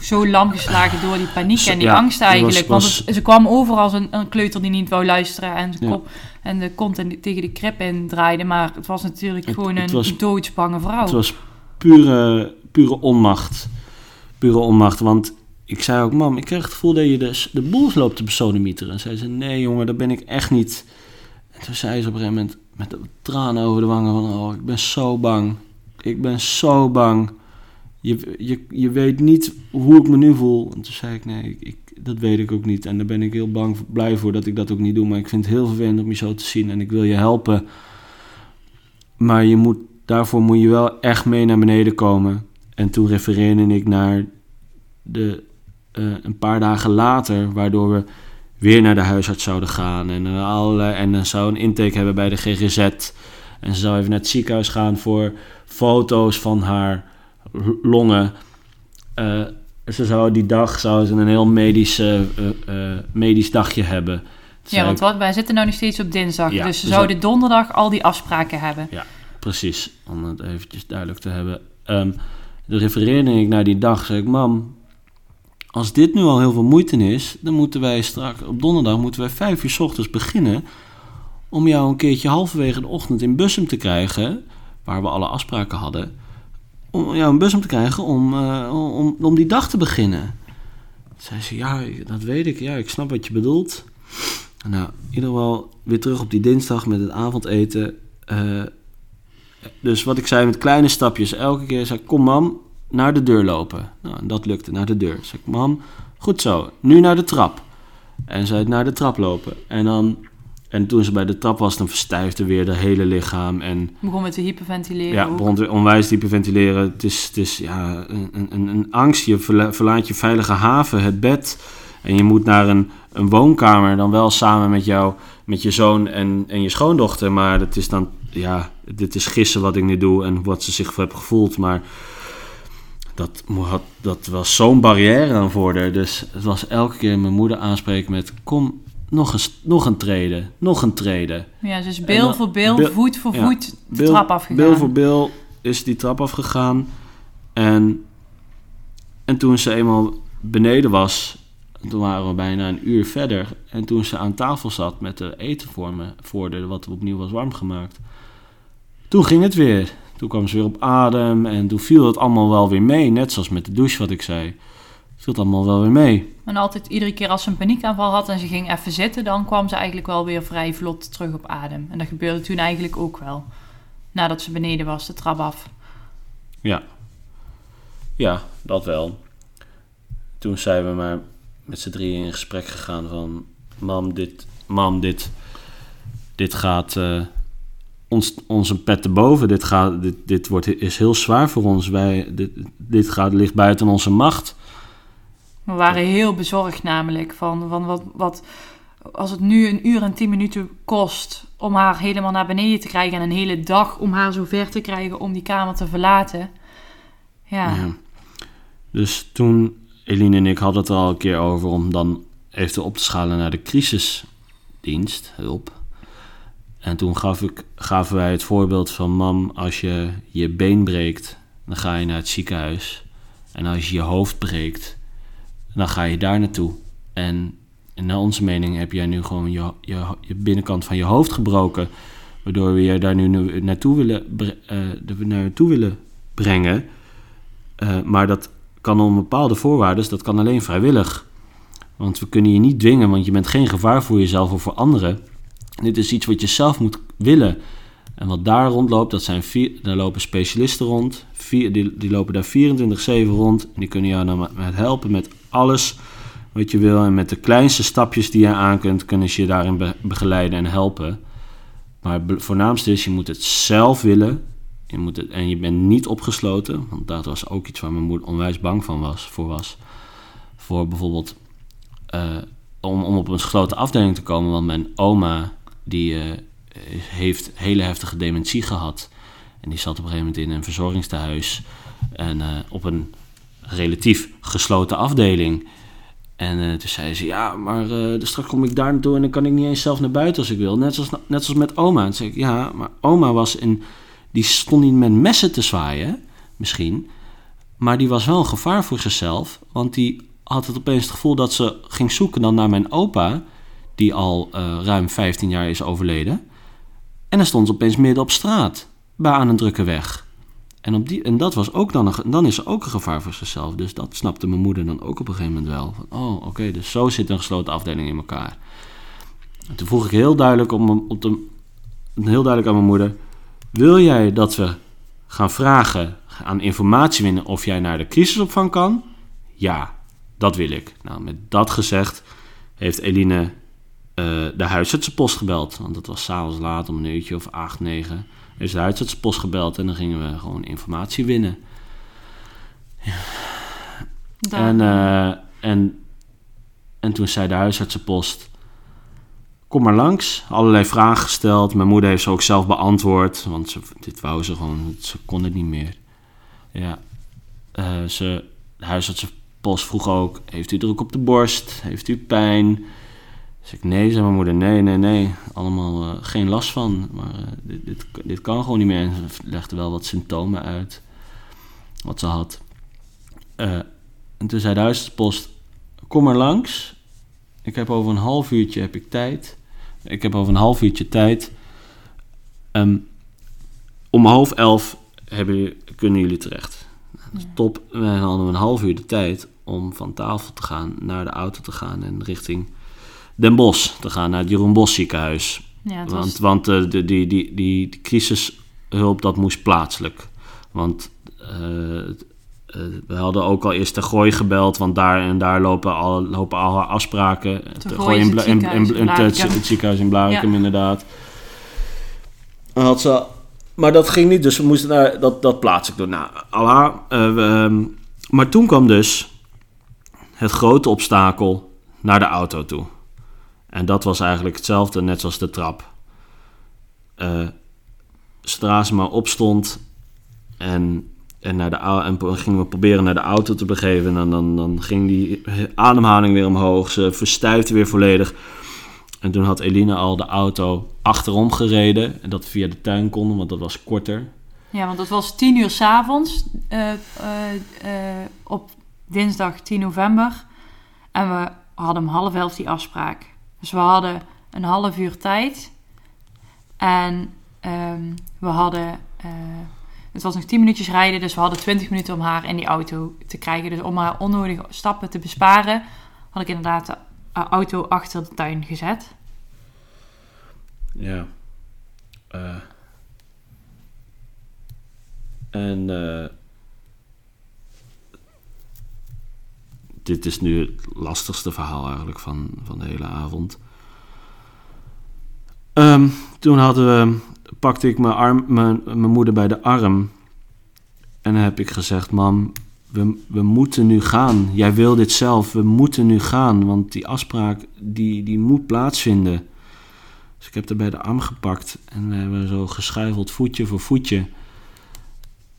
Zo lam geslagen door die paniek en die ja, angst eigenlijk. was- Want het- ze kwam over als een, een kleuter die niet wou luisteren en, ze Ja. kop, en de kont en tegen de krip in draaide. Maar het was natuurlijk Het- gewoon het een was- doodsbange vrouw. Het was pure, pure onmacht. Pure onmacht, want ik zei ook, mam, ik krijg het gevoel dat je de, de boel loopt te besodemieteren. En zei ze, nee jongen, dat ben ik echt niet. En toen zei ze op een gegeven moment met de tranen over de wangen van, oh, ik ben zo bang. Ik ben zo bang. Je, je, je weet niet hoe ik me nu voel. En toen zei ik, nee, ik, dat weet ik ook niet. En daar ben ik heel bang, blij voor dat ik dat ook niet doe. Maar ik vind het heel vervelend om je zo te zien en ik wil je helpen. Maar je moet, daarvoor moet je wel echt mee naar beneden komen. En toen refereerde ik naar de, eh, een paar dagen later, waardoor we weer naar de huisarts zouden gaan. En, eh, allerlei, en dan zou een intake hebben bij de GGZ. En ze zou even naar het ziekenhuis gaan voor foto's van haar longen. Eh, ze zou die dag zou ze een heel medisch, eh, eh, medisch dagje hebben. Ja, want wat, wij zitten nu nog steeds op dinsdag. Ja, dus ze dus zouden donderdag al die afspraken hebben. Precies, om het eventjes duidelijk te hebben. Um, dan refereerde ik naar die dag. Zei ik, mam, als dit nu al heel veel moeite is, dan moeten wij straks op donderdag moeten wij vijf uur s ochtends beginnen om jou een keertje halverwege de ochtend in Bussum te krijgen, waar we alle afspraken hadden, om jou een Bussum te krijgen om, uh, om, om die dag te beginnen. Zei ze, ja, dat weet ik, ja, ik snap wat je bedoelt. Nou, in ieder geval weer terug op die dinsdag met het avondeten. Uh, dus wat ik zei met kleine stapjes, elke keer zei ik, kom mam, naar de deur lopen. Nou, dat lukte, naar de deur. Zeg ik, mam, goed zo, nu naar de trap. En zei naar de trap lopen. En dan en toen ze bij de trap was, dan verstijfde weer het hele lichaam. En, begon met te hyperventileren. Ja, begon te onwijs te hyperventileren. Het is, het is ja, een, een, een angst. Je verlaat je veilige haven, het bed. En je moet naar een, een woonkamer, dan wel samen met jou, met je zoon en, en je schoondochter. Maar het is dan, ja, dit is gissen wat ik nu doe en wat ze zich hebben gevoeld. Maar dat, dat was zo'n barrière dan voor haar. Dus het was elke keer mijn moeder aanspreken met: Kom, nog een, nog een treden, nog een treden. Ja, dus bil voor bil, voet voor voet, de trap afgegaan. Bil voor bil is die trap afgegaan. En, en toen ze eenmaal beneden was, toen waren we bijna een uur verder. En toen ze aan tafel zat met de eten voor me, voor de, wat opnieuw was warm gemaakt. Toen ging het weer. Toen kwam ze weer op adem en toen viel het allemaal wel weer mee. Net zoals met de douche wat ik zei. Viel allemaal wel weer mee. En altijd iedere keer als ze een paniekaanval had en ze ging even zitten, dan kwam ze eigenlijk wel weer vrij vlot terug op adem. En dat gebeurde toen eigenlijk ook wel. Nadat ze beneden was, de trap af. Ja. Ja, dat wel. Toen zijn we maar met z'n drieën in gesprek gegaan van... Mam, dit, mam, dit, dit gaat uh, ons, een pet te boven. Dit, gaat, dit, dit wordt, is heel zwaar voor ons. Wij, dit, dit gaat, ligt buiten onze macht. We waren heel bezorgd namelijk van, van wat, wat als het nu een uur en tien minuten kost om haar helemaal naar beneden te krijgen en een hele dag om haar zo ver te krijgen om die kamer te verlaten. Ja. ja. Dus toen, Eline en ik hadden het er al een keer over om dan even op te schalen naar de crisisdienst, hulp. En toen gaf ik, gaven wij het voorbeeld van mam, als je je been breekt, dan ga je naar het ziekenhuis. En als je je hoofd breekt, dan ga je daar naartoe. En, naar onze mening heb jij nu gewoon je, je, je, binnenkant van je hoofd gebroken. Waardoor we je daar nu naartoe willen, uh, naartoe willen brengen. Uh, maar dat kan om bepaalde voorwaarden, dat kan alleen vrijwillig. Want we kunnen je niet dwingen, want je bent geen gevaar voor jezelf of voor anderen. Dit is iets wat je zelf moet willen. En wat daar rondloopt, dat zijn vier, daar lopen specialisten rond. Vier, die, die lopen daar 24-7 rond. En die kunnen jou dan met helpen met alles wat je wil. En met de kleinste stapjes die je aan kunt, kunnen ze je daarin begeleiden en helpen. Maar voornaamste is, je moet het zelf willen. Je moet het, en je bent niet opgesloten. Want dat was ook iets waar mijn moeder onwijs bang van was, voor was. Voor bijvoorbeeld uh, om, om op een gesloten afdeling te komen. Want mijn oma, die uh, heeft hele heftige dementie gehad. En die zat op een gegeven moment in een verzorgingstehuis. En uh, op een relatief gesloten afdeling. En uh, toen zei ze, ja, maar uh, straks kom ik daar naartoe en dan kan ik niet eens zelf naar buiten als ik wil. Net zoals, net zoals met oma. En toen zei ik, ja, maar oma was in, die stond niet met messen te zwaaien, misschien. Maar die was wel een gevaar voor zichzelf. Want die had het opeens het gevoel dat ze ging zoeken dan naar mijn opa, die al uh, ruim 15 jaar is overleden. En dan stond ze opeens midden op straat, bij aan een drukke weg. En, op die, en dat was ook dan, een, dan is er ook een gevaar voor zichzelf. Dus dat snapte mijn moeder dan ook op een gegeven moment wel. Oh, oké, dus zo zit een gesloten afdeling in elkaar. En toen vroeg ik heel duidelijk, op, op de, heel duidelijk aan mijn moeder... Wil jij dat we gaan vragen aan informatie winnen of jij naar de crisisopvang kan? Ja, dat wil ik. Nou, met dat gezegd heeft Eline uh, de huisartsenpost gebeld. Want het was s'avonds laat, om een uurtje of acht, negen is de huisartsenpost gebeld en dan gingen we gewoon informatie winnen. Ja. En, uh, en, en toen zei de huisartsenpost: Kom maar langs. Allerlei vragen gesteld. Mijn moeder heeft ze ook zelf beantwoord, want ze, dit wou ze gewoon, ze kon het niet meer. Ja, uh, ze, de huisartsenpost vroeg ook: Heeft u druk op de borst? Heeft u pijn? Dus ik, nee, zei mijn moeder, nee, nee, nee. Allemaal uh, geen last van. Maar uh, dit, dit, dit, kan gewoon niet meer. En ze legde wel wat symptomen uit. wat ze had. Eh, en toen zei de huispost, kom maar langs. Ik heb over een half uurtje heb ik tijd. Ik heb over een half uurtje tijd. Ehm, om half elf hebben, kunnen jullie terecht. Nou, dat is top. We hadden een half uur de tijd om van tafel te gaan, naar de auto te gaan en richting Den Bosch te gaan, naar het Jeroen Bosch ziekenhuis. Ja, Want, eh, de, die, die, die, die crisishulp, dat moest plaatselijk. Want eh, eh, we hadden ook al eerst de Gooi gebeld, want daar en daar lopen al, lopen al afspraken. Te Gooi in, het in, ziekenhuis in, in in het, Blarikum. het ziekenhuis in Blarikum, Ja. inderdaad. Had ze, maar dat ging niet, dus we moesten daar, dat, dat plaatselijk doen. Nou, Allah, eh, we, ehm, maar toen kwam dus het grote obstakel naar de auto toe. En dat was eigenlijk hetzelfde, net zoals de trap. Ze maar opstond en, en, naar de, en gingen we proberen naar de auto te begeven, dan, dan, dan ging die ademhaling weer omhoog. Ze verstuifde weer volledig. En toen had Eline al de auto achterom gereden. En dat we via de tuin konden, want dat was korter. ja, want het was tien uur s'avonds eh eh eh, op dinsdag 10 november. En we hadden om half elf die afspraak. Dus we hadden een half uur tijd. En ehm, we hadden... eh, het was nog 10 minuutjes rijden, dus we hadden 20 minuten om haar in die auto te krijgen. Dus om haar onnodige stappen te besparen, had ik inderdaad de eh, auto achter de tuin gezet. Ja. Eh. en eh, dit is nu het lastigste verhaal eigenlijk van, van de hele avond. Ehm, toen hadden we, pakte ik mijn, arm, mijn, mijn moeder bij de arm. En heb ik gezegd, mam, we, we moeten nu gaan. Jij wil dit zelf, we moeten nu gaan. Want die afspraak, die, die moet plaatsvinden. Dus ik heb haar bij de arm gepakt en we hebben zo geschuifeld voetje voor voetje.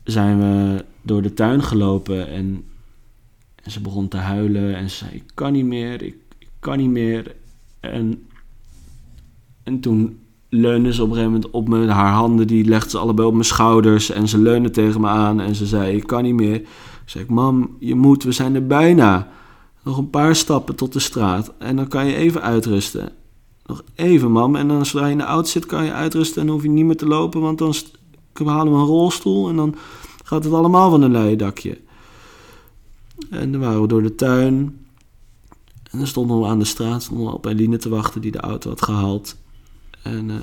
Zijn we door de tuin gelopen en, en ze begon te huilen en ze zei: Ik kan niet meer, ik, ik kan niet meer. En, en toen leunde ze op een gegeven moment op me, haar handen die legde ze allebei op mijn schouders en ze leunde tegen me aan en ze zei: Ik kan niet meer. Zeg ik: Mam, je moet, we zijn er bijna. Nog een paar stappen tot de straat en dan kan je even uitrusten. Nog even, mam. En dan zodra je in de auto zit, kan je uitrusten en hoef je niet meer te lopen. Want dan halen we een rolstoel en dan gaat het allemaal van een leien dakje. En dan waren we door de tuin. En dan stonden we aan de straat stonden we op Eline te wachten die de auto had gehaald. En eh,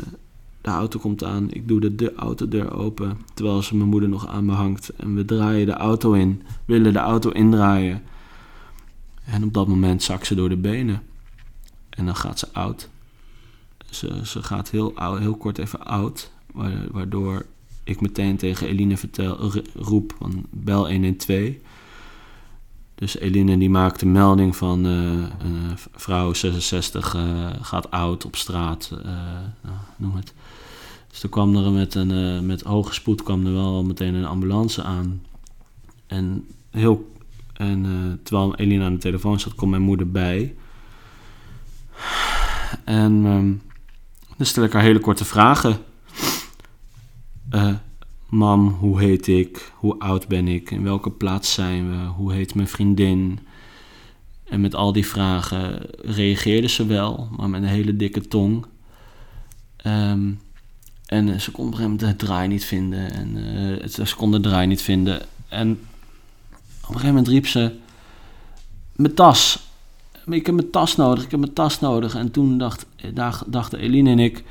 de auto komt aan. Ik doe de, de autodeur open. Terwijl ze mijn moeder nog aan me hangt. En we draaien de auto in. Willen de auto indraaien. En op dat moment zakt ze door de benen. En dan gaat ze oud. Ze, ze gaat heel, heel kort even oud. wa- Waardoor ik meteen tegen Eline vertel, roep van bel 112. Dus Eline die maakt een melding van eh, een vrouw 66 eh, gaat oud op straat. eh, nou, noem het. Dus toen kwam er met, een, eh, met hoge spoed kwam er wel meteen een ambulance aan. En, heel, en eh, terwijl Eline aan de telefoon zat, kwam mijn moeder bij. En ehm, dan stel ik haar hele korte vragen. Eh, mam, hoe heet ik? Hoe oud ben ik? In welke plaats zijn we? Hoe heet mijn vriendin? En met al die vragen reageerde ze wel, maar met een hele dikke tong. Ehm, en eh, ze kon op een gegeven moment het draai niet vinden. En eh, ze kon de draai niet vinden. En op een gegeven moment riep ze... Mijn tas. Ik heb mijn tas nodig, ik heb mijn tas nodig. En toen dacht, daar dachten Eline en ik...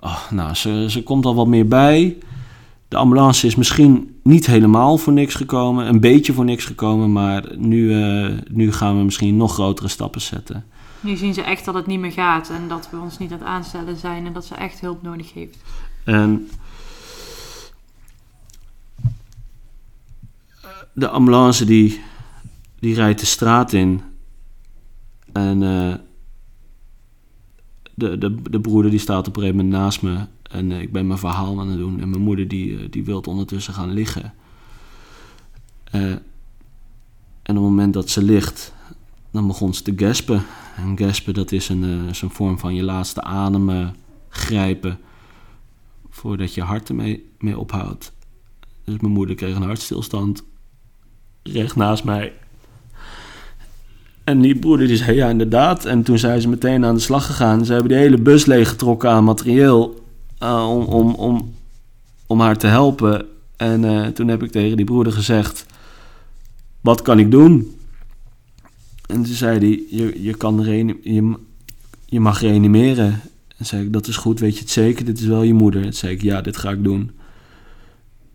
Oh, nou, ze, ze komt al wat meer bij. De ambulance is misschien niet helemaal voor niks gekomen. Een beetje voor niks gekomen. Maar nu, eh, nu gaan we misschien nog grotere stappen zetten. Nu zien ze echt dat het niet meer gaat en dat we ons niet aan het aanstellen zijn en dat ze echt hulp nodig heeft. En de ambulance die, die rijdt de straat in. En eh, de, de, de broeder die staat op een gegeven moment naast me. En eh, ik ben mijn verhaal aan het doen. En mijn moeder die, eh, die wil ondertussen gaan liggen. Eh, en op het moment dat ze ligt, dan begon ze te gaspen. En gaspen dat is een, is een vorm van je laatste adem eh, grijpen voordat je hart ermee mee ophoudt. Dus mijn moeder kreeg een hartstilstand. recht naast mij. En die broeder die zei, ja inderdaad. En toen zijn ze meteen aan de slag gegaan. Ze hebben de hele bus leeggetrokken aan materieel uh, om, om, om, om haar te helpen. En uh, toen heb ik tegen die broeder gezegd, wat kan ik doen? En toen zei hij, je, je, kan je, je mag reanimeren. En zei ik, dat is goed, weet je het zeker? Dit is wel je moeder. En zei ik, ja, dit ga ik doen.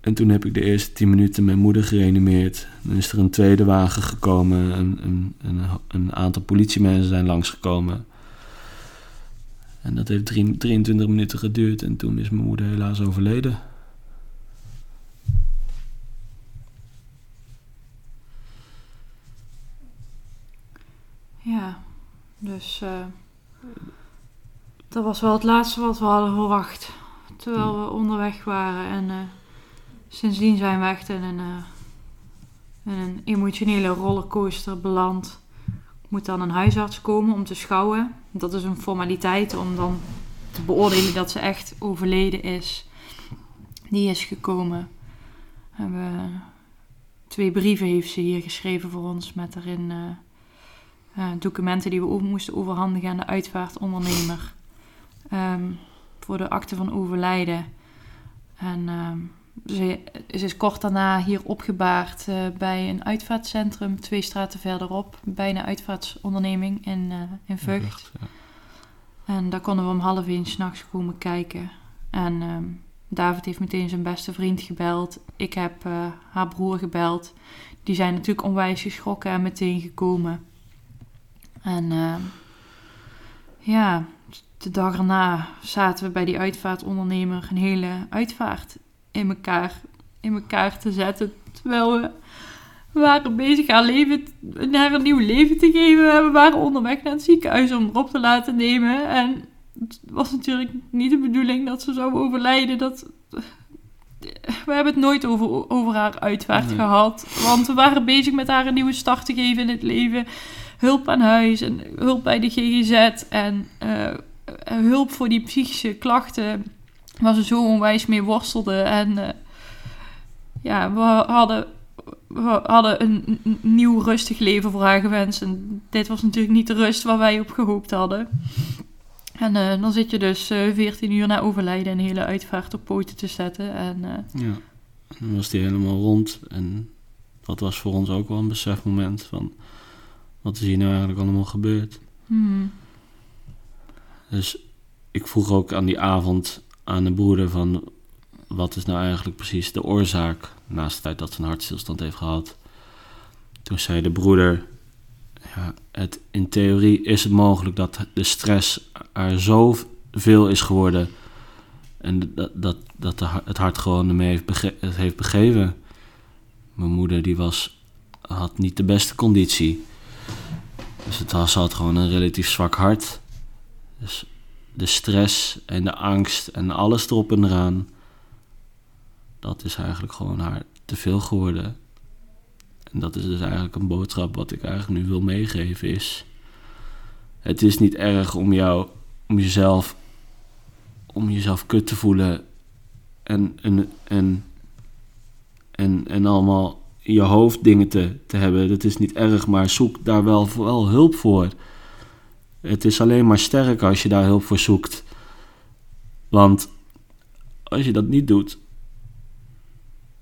En toen heb ik de eerste tien minuten mijn moeder gereanimeerd. Dan is er een tweede wagen gekomen. Een, een, een, een aantal politiemensen zijn langsgekomen. En dat heeft 23 minuten geduurd. En toen is mijn moeder helaas overleden. Ja, dus uh, dat was wel het laatste wat we hadden verwacht. Terwijl we onderweg waren. En uh, sindsdien zijn we echt in een, uh, in een emotionele rollercoaster beland. Moet dan een huisarts komen om te schouwen. Dat is een formaliteit om dan te beoordelen dat ze echt overleden is. Die is gekomen. We, twee brieven heeft ze hier geschreven voor ons met erin uh, documenten die we over, moesten overhandigen aan de uitvaartondernemer. Um, voor de akte van overlijden. En um, ze, ze, is kort daarna hier opgebaard uh, bij een uitvaartcentrum, twee straten verderop, bij een uitvaartonderneming in, uh, in Vught. Ja. En daar konden we om half één s'nachts komen kijken. En um, David heeft meteen zijn beste vriend gebeld. Ik heb haar broer gebeld. Die zijn natuurlijk onwijs geschrokken en meteen gekomen. En uh, ja, de dag erna zaten we bij die uitvaartondernemer een hele uitvaart in elkaar, in elkaar te zetten. Terwijl we waren bezig haar leven, naar een nieuw leven te geven. We waren onderweg naar het ziekenhuis om erop te laten nemen. En het was natuurlijk niet de bedoeling dat ze zou overlijden. Dat, we hebben het nooit over, over haar uitvaart gehad. Want we waren bezig met haar een nieuwe start te geven in het leven hulp aan huis en hulp bij de GGZ en uh, hulp voor die psychische klachten waar ze zo onwijs mee worstelde. En uh, ja, we hadden, we hadden een, nieuw rustig leven voor haar gewenst. En dit was natuurlijk niet de rust waar wij op gehoopt hadden. En uh, dan zit je dus 14 uur na overlijden een hele uitvaart op poten te zetten. En, ja, dan was die helemaal rond. En dat was voor ons ook wel een besefmoment van wat is hier nou eigenlijk allemaal gebeurd? Hmm. Dus ik vroeg ook aan die avond aan de broeder van... wat is nou eigenlijk precies de oorzaak... naast het feit dat ze een hartstilstand heeft gehad. Toen zei de broeder... Ja, het, in theorie is het mogelijk dat de stress er zo veel is geworden... en dat, dat, dat het hart gewoon ermee heeft, bege heeft begeven. Mijn moeder die was, had niet de beste conditie... Dus het was, had gewoon een relatief zwak hart. Dus de stress en de angst en alles erop en eraan. Dat is eigenlijk gewoon haar te veel geworden. En dat is dus eigenlijk een boodschap wat ik eigenlijk nu wil meegeven is... Het is niet erg om jou, om jezelf, om jezelf kut te voelen en, en, en, en, en allemaal in je hoofd dingen te, te hebben. Dat is niet erg, maar zoek daar wel, wel hulp voor. Het is alleen maar sterk als je daar hulp voor zoekt. Want als je dat niet doet,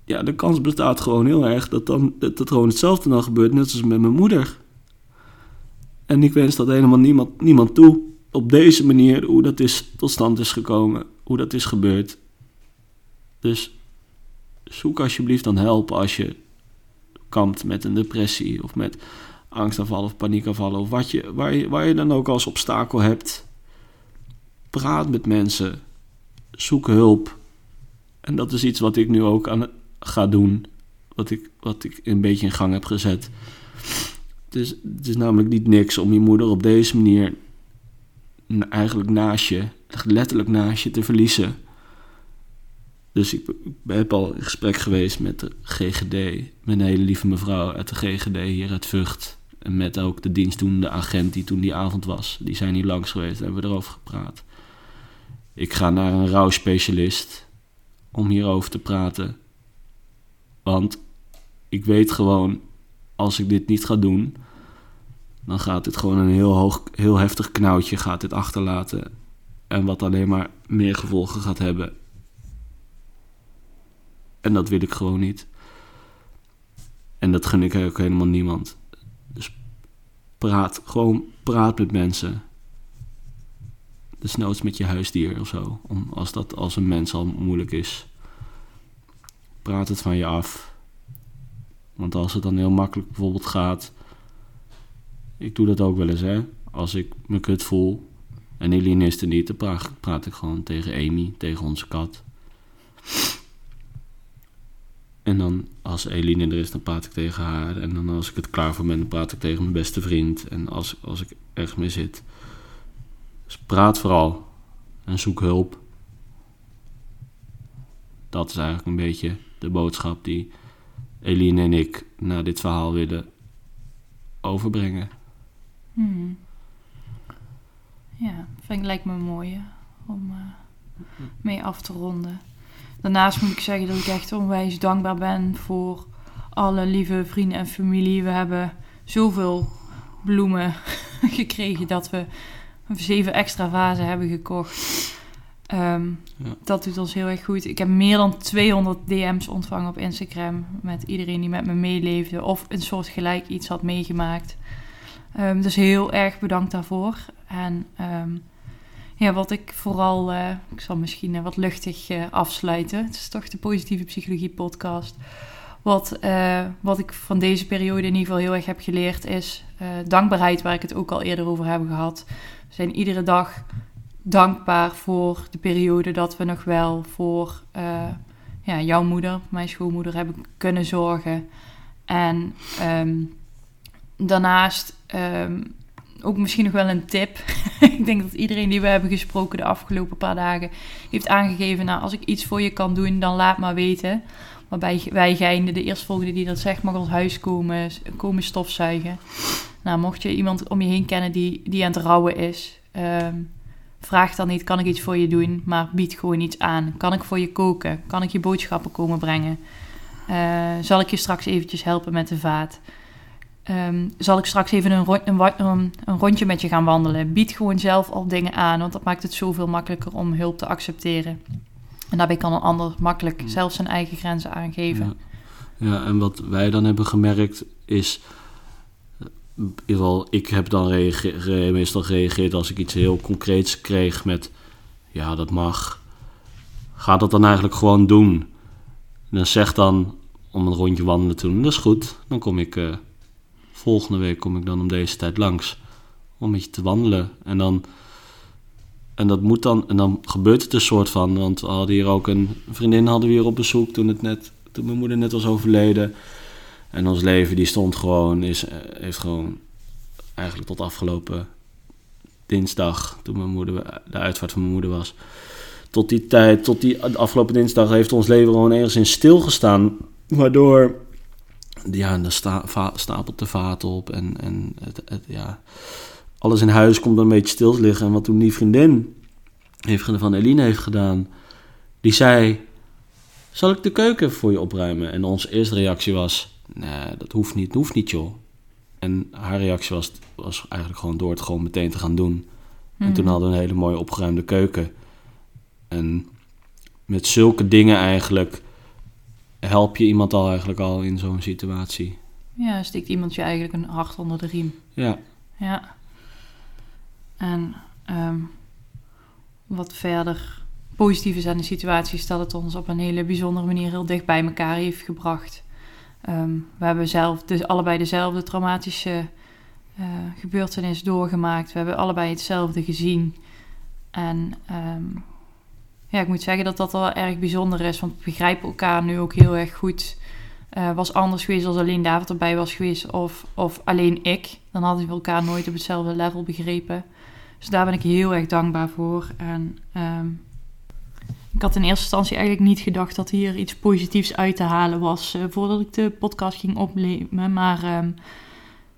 ja, de kans bestaat gewoon heel erg dat, dan, dat, gewoon hetzelfde dan gebeurt, net als met mijn moeder. En ik wens dat helemaal niemand, niemand toe. Op deze manier, hoe dat is, tot stand is gekomen, hoe dat is gebeurd. Dus zoek alsjeblieft dan help als je kampt met een depressie of met angstaanvallen of paniekaanvallen of wat je, waar, je, waar je dan ook als obstakel hebt. Praat met mensen, zoek hulp. En dat is iets wat ik nu ook aan ga doen, wat ik, wat ik een beetje in gang heb gezet. Het is, het is namelijk niet niks om je moeder op deze manier eigenlijk naast je, letterlijk naast je te verliezen. Dus ik heb al in gesprek geweest met de GGD, een hele lieve mevrouw uit de GGD hier uit Vught. Met ook de dienstdoende agent die toen die avond was. Die zijn hier langs geweest en hebben we erover gepraat. Ik ga naar een rouwspecialist om hierover te praten. Want ik weet gewoon als ik dit niet ga doen, dan gaat dit gewoon een heel, hoog, heel heftig knauwtje gaat dit achterlaten. En wat alleen maar meer gevolgen gaat hebben. En dat wil ik gewoon niet. En dat gun ik ook helemaal niemand. Praat, gewoon praat met mensen. Desnoods met je huisdier of zo. Om, als dat als een mens al moeilijk is. Praat het van je af. Want als het dan heel makkelijk bijvoorbeeld gaat. Ik doe dat ook wel eens, hè. Als ik me kut voel. En Eline is er niet, dan praat, praat ik gewoon tegen Amy, tegen onze kat. En dan als Eline er is, dan praat ik tegen haar. En dan als ik het klaar voor ben, dan praat ik tegen mijn beste vriend. En als, als ik ergens mee zit. Dus praat vooral. En zoek hulp. Dat is eigenlijk een beetje de boodschap die Eline en ik naar dit verhaal willen overbrengen. Hmm. Ja, vind ik lijkt me mooi om uh, mee af te ronden. Daarnaast moet ik zeggen dat ik echt onwijs dankbaar ben voor alle lieve vrienden en familie. We hebben zoveel bloemen gekregen dat we zeven extra vazen hebben gekocht. Um, ja. Dat doet ons heel erg goed. Ik heb meer dan 200 DM's ontvangen op Instagram met iedereen die met me meeleefde of een soort gelijk iets had meegemaakt. Um, dus heel erg bedankt daarvoor. En um, ja, wat ik vooral, uh, ik zal misschien uh, wat luchtig uh, afsluiten. Het is toch de positieve psychologie podcast. Wat, wat ik van deze periode in ieder geval heel erg heb geleerd is dankbaarheid, waar ik het ook al eerder over heb gehad. We zijn iedere dag dankbaar voor de periode dat we nog wel voor ja, jouw moeder, mijn schoonmoeder, hebben kunnen zorgen. En um, daarnaast um, ook misschien nog wel een tip. ik denk dat iedereen die we hebben gesproken de afgelopen paar dagen heeft aangegeven: nou, als ik iets voor je kan doen, dan laat maar weten. Waarbij wij geinde de eerstvolgende die dat zegt, mag ons huis komen, komen stofzuigen. Nou, mocht je iemand om je heen kennen die, die aan het rouwen is, um, vraag dan niet: kan ik iets voor je doen? Maar bied gewoon iets aan. Kan ik voor je koken? Kan ik je boodschappen komen brengen? Uh, zal ik je straks eventjes helpen met de vaat? Um, zal ik straks even een, een, een, rondje met je gaan wandelen. Bied gewoon zelf al dingen aan, want dat maakt het zoveel makkelijker om hulp te accepteren. En daarbij kan een ander makkelijk zelf zijn eigen grenzen aangeven. Ja. ja, en wat wij dan hebben gemerkt is... In ieder geval, ik heb dan meestal gereageerd als ik iets heel concreets kreeg met... Ja, dat mag. Ga dat dan eigenlijk gewoon doen. En dan zeg dan om een rondje wandelen te doen. Dat is goed, dan kom ik... Uh, volgende week kom ik dan om deze tijd langs. Om met je te wandelen. En dan. En dat moet dan. En dan gebeurt het een soort van. Want we hadden hier ook een vriendin hadden we hier op bezoek toen het net. Toen mijn moeder net was overleden. En ons leven die stond gewoon. Is, eh, heeft gewoon. Eigenlijk tot afgelopen dinsdag. Toen mijn moeder, de uitvaart van mijn moeder was. Tot die tijd, tot die afgelopen dinsdag heeft ons leven gewoon ergens in stilgestaan. Waardoor ja, en dan sta, stapelt de vaat op en, en het, het, ja, alles in huis komt dan een beetje stil te liggen. En wat toen die vriendin heeft, van Eline heeft gedaan, die zei, zal ik de keuken voor je opruimen? En onze eerste reactie was, nee, dat hoeft niet, dat hoeft niet joh. En haar reactie was, was eigenlijk gewoon door het gewoon meteen te gaan doen. En toen hmm. hadden we een hele mooie opgeruimde keuken. En met zulke dingen eigenlijk help je iemand al eigenlijk al in zo'n situatie. Ja, stikt iemand je eigenlijk een hart onder de riem. Ja. Ja. En um, wat verder positief is aan de situatie is dat het ons op een hele bijzondere manier heel dicht bij elkaar heeft gebracht. Um, we hebben zelf dus allebei dezelfde traumatische uh, gebeurtenis doorgemaakt. We hebben allebei hetzelfde gezien. En um, ja, ik moet zeggen dat dat wel erg bijzonder is. Want we begrijpen elkaar nu ook heel erg goed. Uh, was anders geweest als alleen David erbij was geweest. Of, of alleen ik. Dan hadden we elkaar nooit op hetzelfde level begrepen. Dus daar ben ik heel erg dankbaar voor. En um, ik had in eerste instantie eigenlijk niet gedacht dat hier iets positiefs uit te halen was. Uh, voordat ik de podcast ging opnemen. Maar um,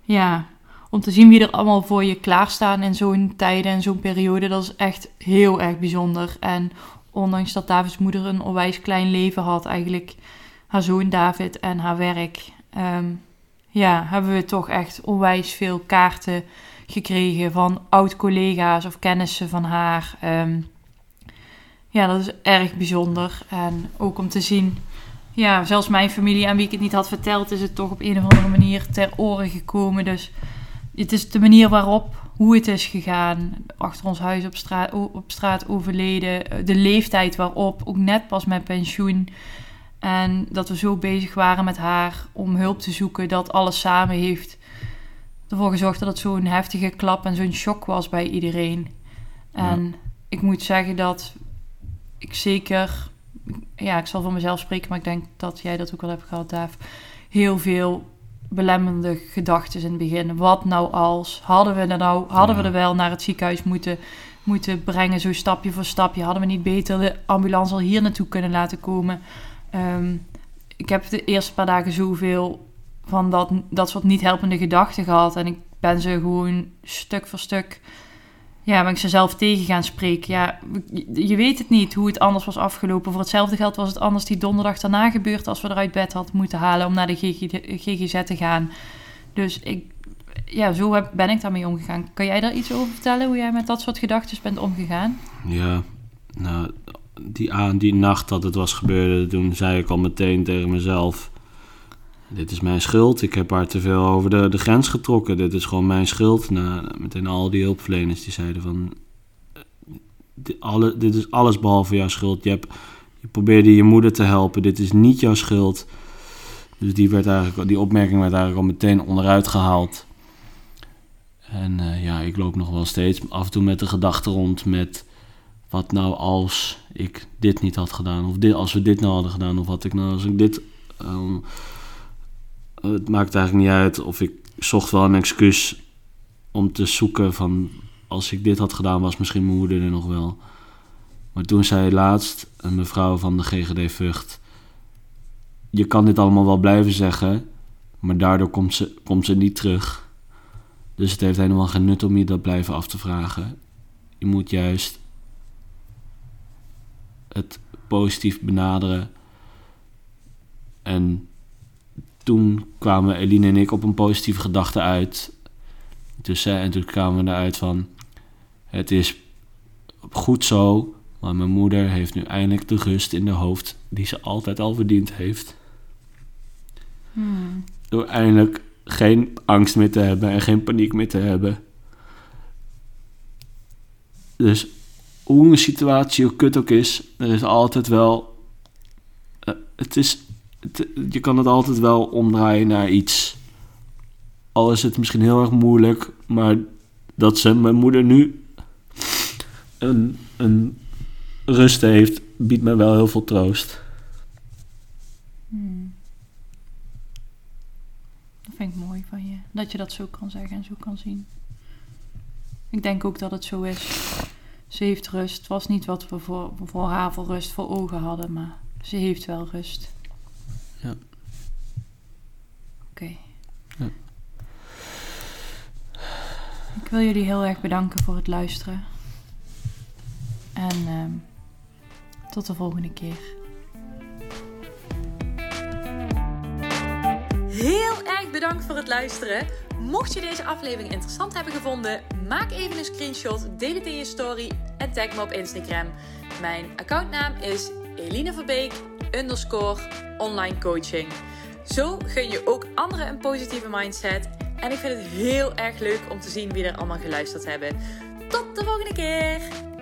ja, om te zien wie er allemaal voor je klaarstaan in zo'n tijden en zo'n periode. Dat is echt heel erg bijzonder. En ondanks dat Davids moeder een onwijs klein leven had, eigenlijk haar zoon David en haar werk, um, ja, hebben we toch echt onwijs veel kaarten gekregen van oud-collega's of kennissen van haar. Ehm, ja, dat is erg bijzonder. En ook om te zien, ja, zelfs mijn familie aan wie ik het niet had verteld, is het toch op een of andere manier ter oren gekomen. Dus het is de manier waarop, hoe het is gegaan. Achter ons huis op straat, op straat overleden. De leeftijd waarop, ook net pas met pensioen. En dat we zo bezig waren met haar om hulp te zoeken. Dat alles samen heeft ervoor gezorgd dat het zo'n heftige klap en zo'n shock was bij iedereen. En ik moet zeggen dat ik zeker, ja, ik zal voor mezelf spreken, maar ik denk dat jij dat ook wel hebt gehad, Dave. Heel veel belemmerende gedachten in het begin. Wat nou als? Hadden we er nou, hadden we er wel naar het ziekenhuis moeten, moeten brengen, zo stapje voor stapje? Hadden we niet beter de ambulance al hier naartoe kunnen laten komen? Ehm, ik heb de eerste paar dagen zoveel van dat, dat soort niet helpende gedachten gehad. En ik ben ze gewoon stuk voor stuk ja, ben ik ze zelf tegen gaan spreken. Ja, je weet het niet hoe het anders was afgelopen. Voor hetzelfde geld was het anders die donderdag daarna gebeurd als we eruit bed hadden moeten halen om naar de GGZ te gaan. Dus ik, ja, zo ben ik daarmee omgegaan. Kan jij daar iets over vertellen, hoe jij met dat soort gedachten bent omgegaan? Ja, nou, die, aan, die nacht dat het was gebeurd, toen zei ik al meteen tegen mezelf dit is mijn schuld. Ik heb haar te veel over de, de grens getrokken. Dit is gewoon mijn schuld. Nou, meteen al die hulpverleners die zeiden van... Dit, alle, dit is alles behalve jouw schuld. Je, hebt, je probeerde je moeder te helpen. Dit is niet jouw schuld. Dus die, werd eigenlijk, die opmerking werd eigenlijk al meteen onderuit gehaald. En uh, ja, ik loop nog wel steeds af en toe met de gedachte rond met... Wat nou als ik dit niet had gedaan? Of dit, als we dit nou hadden gedaan? Of wat ik nou als ik dit... Um, het maakt eigenlijk niet uit of ik zocht wel een excuus om te zoeken van als ik dit had gedaan was misschien mijn moeder er nog wel. Maar toen zei laatst een mevrouw van de GGD Vught, je kan dit allemaal wel blijven zeggen, maar daardoor komt ze, komt ze niet terug. Dus het heeft helemaal geen nut om je dat blijven af te vragen. Je moet juist het positief benaderen en toen kwamen Eline en ik op een positieve gedachte uit. Dus, en toen kwamen we eruit van... Het is goed zo, maar mijn moeder heeft nu eindelijk de rust in de hoofd... die ze altijd al verdiend heeft. Hmm. Door eindelijk geen angst meer te hebben en geen paniek meer te hebben. Dus hoe een situatie ook kut ook is, er is altijd wel... Uh, het is je kan het altijd wel omdraaien naar iets. Al is het misschien heel erg moeilijk, maar dat ze mijn moeder nu een, een rust heeft, biedt me wel heel veel troost. Hmm. Dat vind ik mooi van je. Dat je dat zo kan zeggen en zo kan zien. Ik denk ook dat het zo is. Ze heeft rust. Het was niet wat we voor, voor haar voor rust voor ogen hadden, maar ze heeft wel rust. Ja. Ik wil jullie heel erg bedanken voor het luisteren. En uh, tot de volgende keer. Heel erg bedankt voor het luisteren. Mocht je deze aflevering interessant hebben gevonden, maak even een screenshot, deel het in je story en tag me op Instagram. Mijn accountnaam is Eline Verbeek underscore online coaching. Zo gun je ook anderen een positieve mindset. En ik vind het heel erg leuk om te zien wie er allemaal geluisterd hebben. Tot de volgende keer!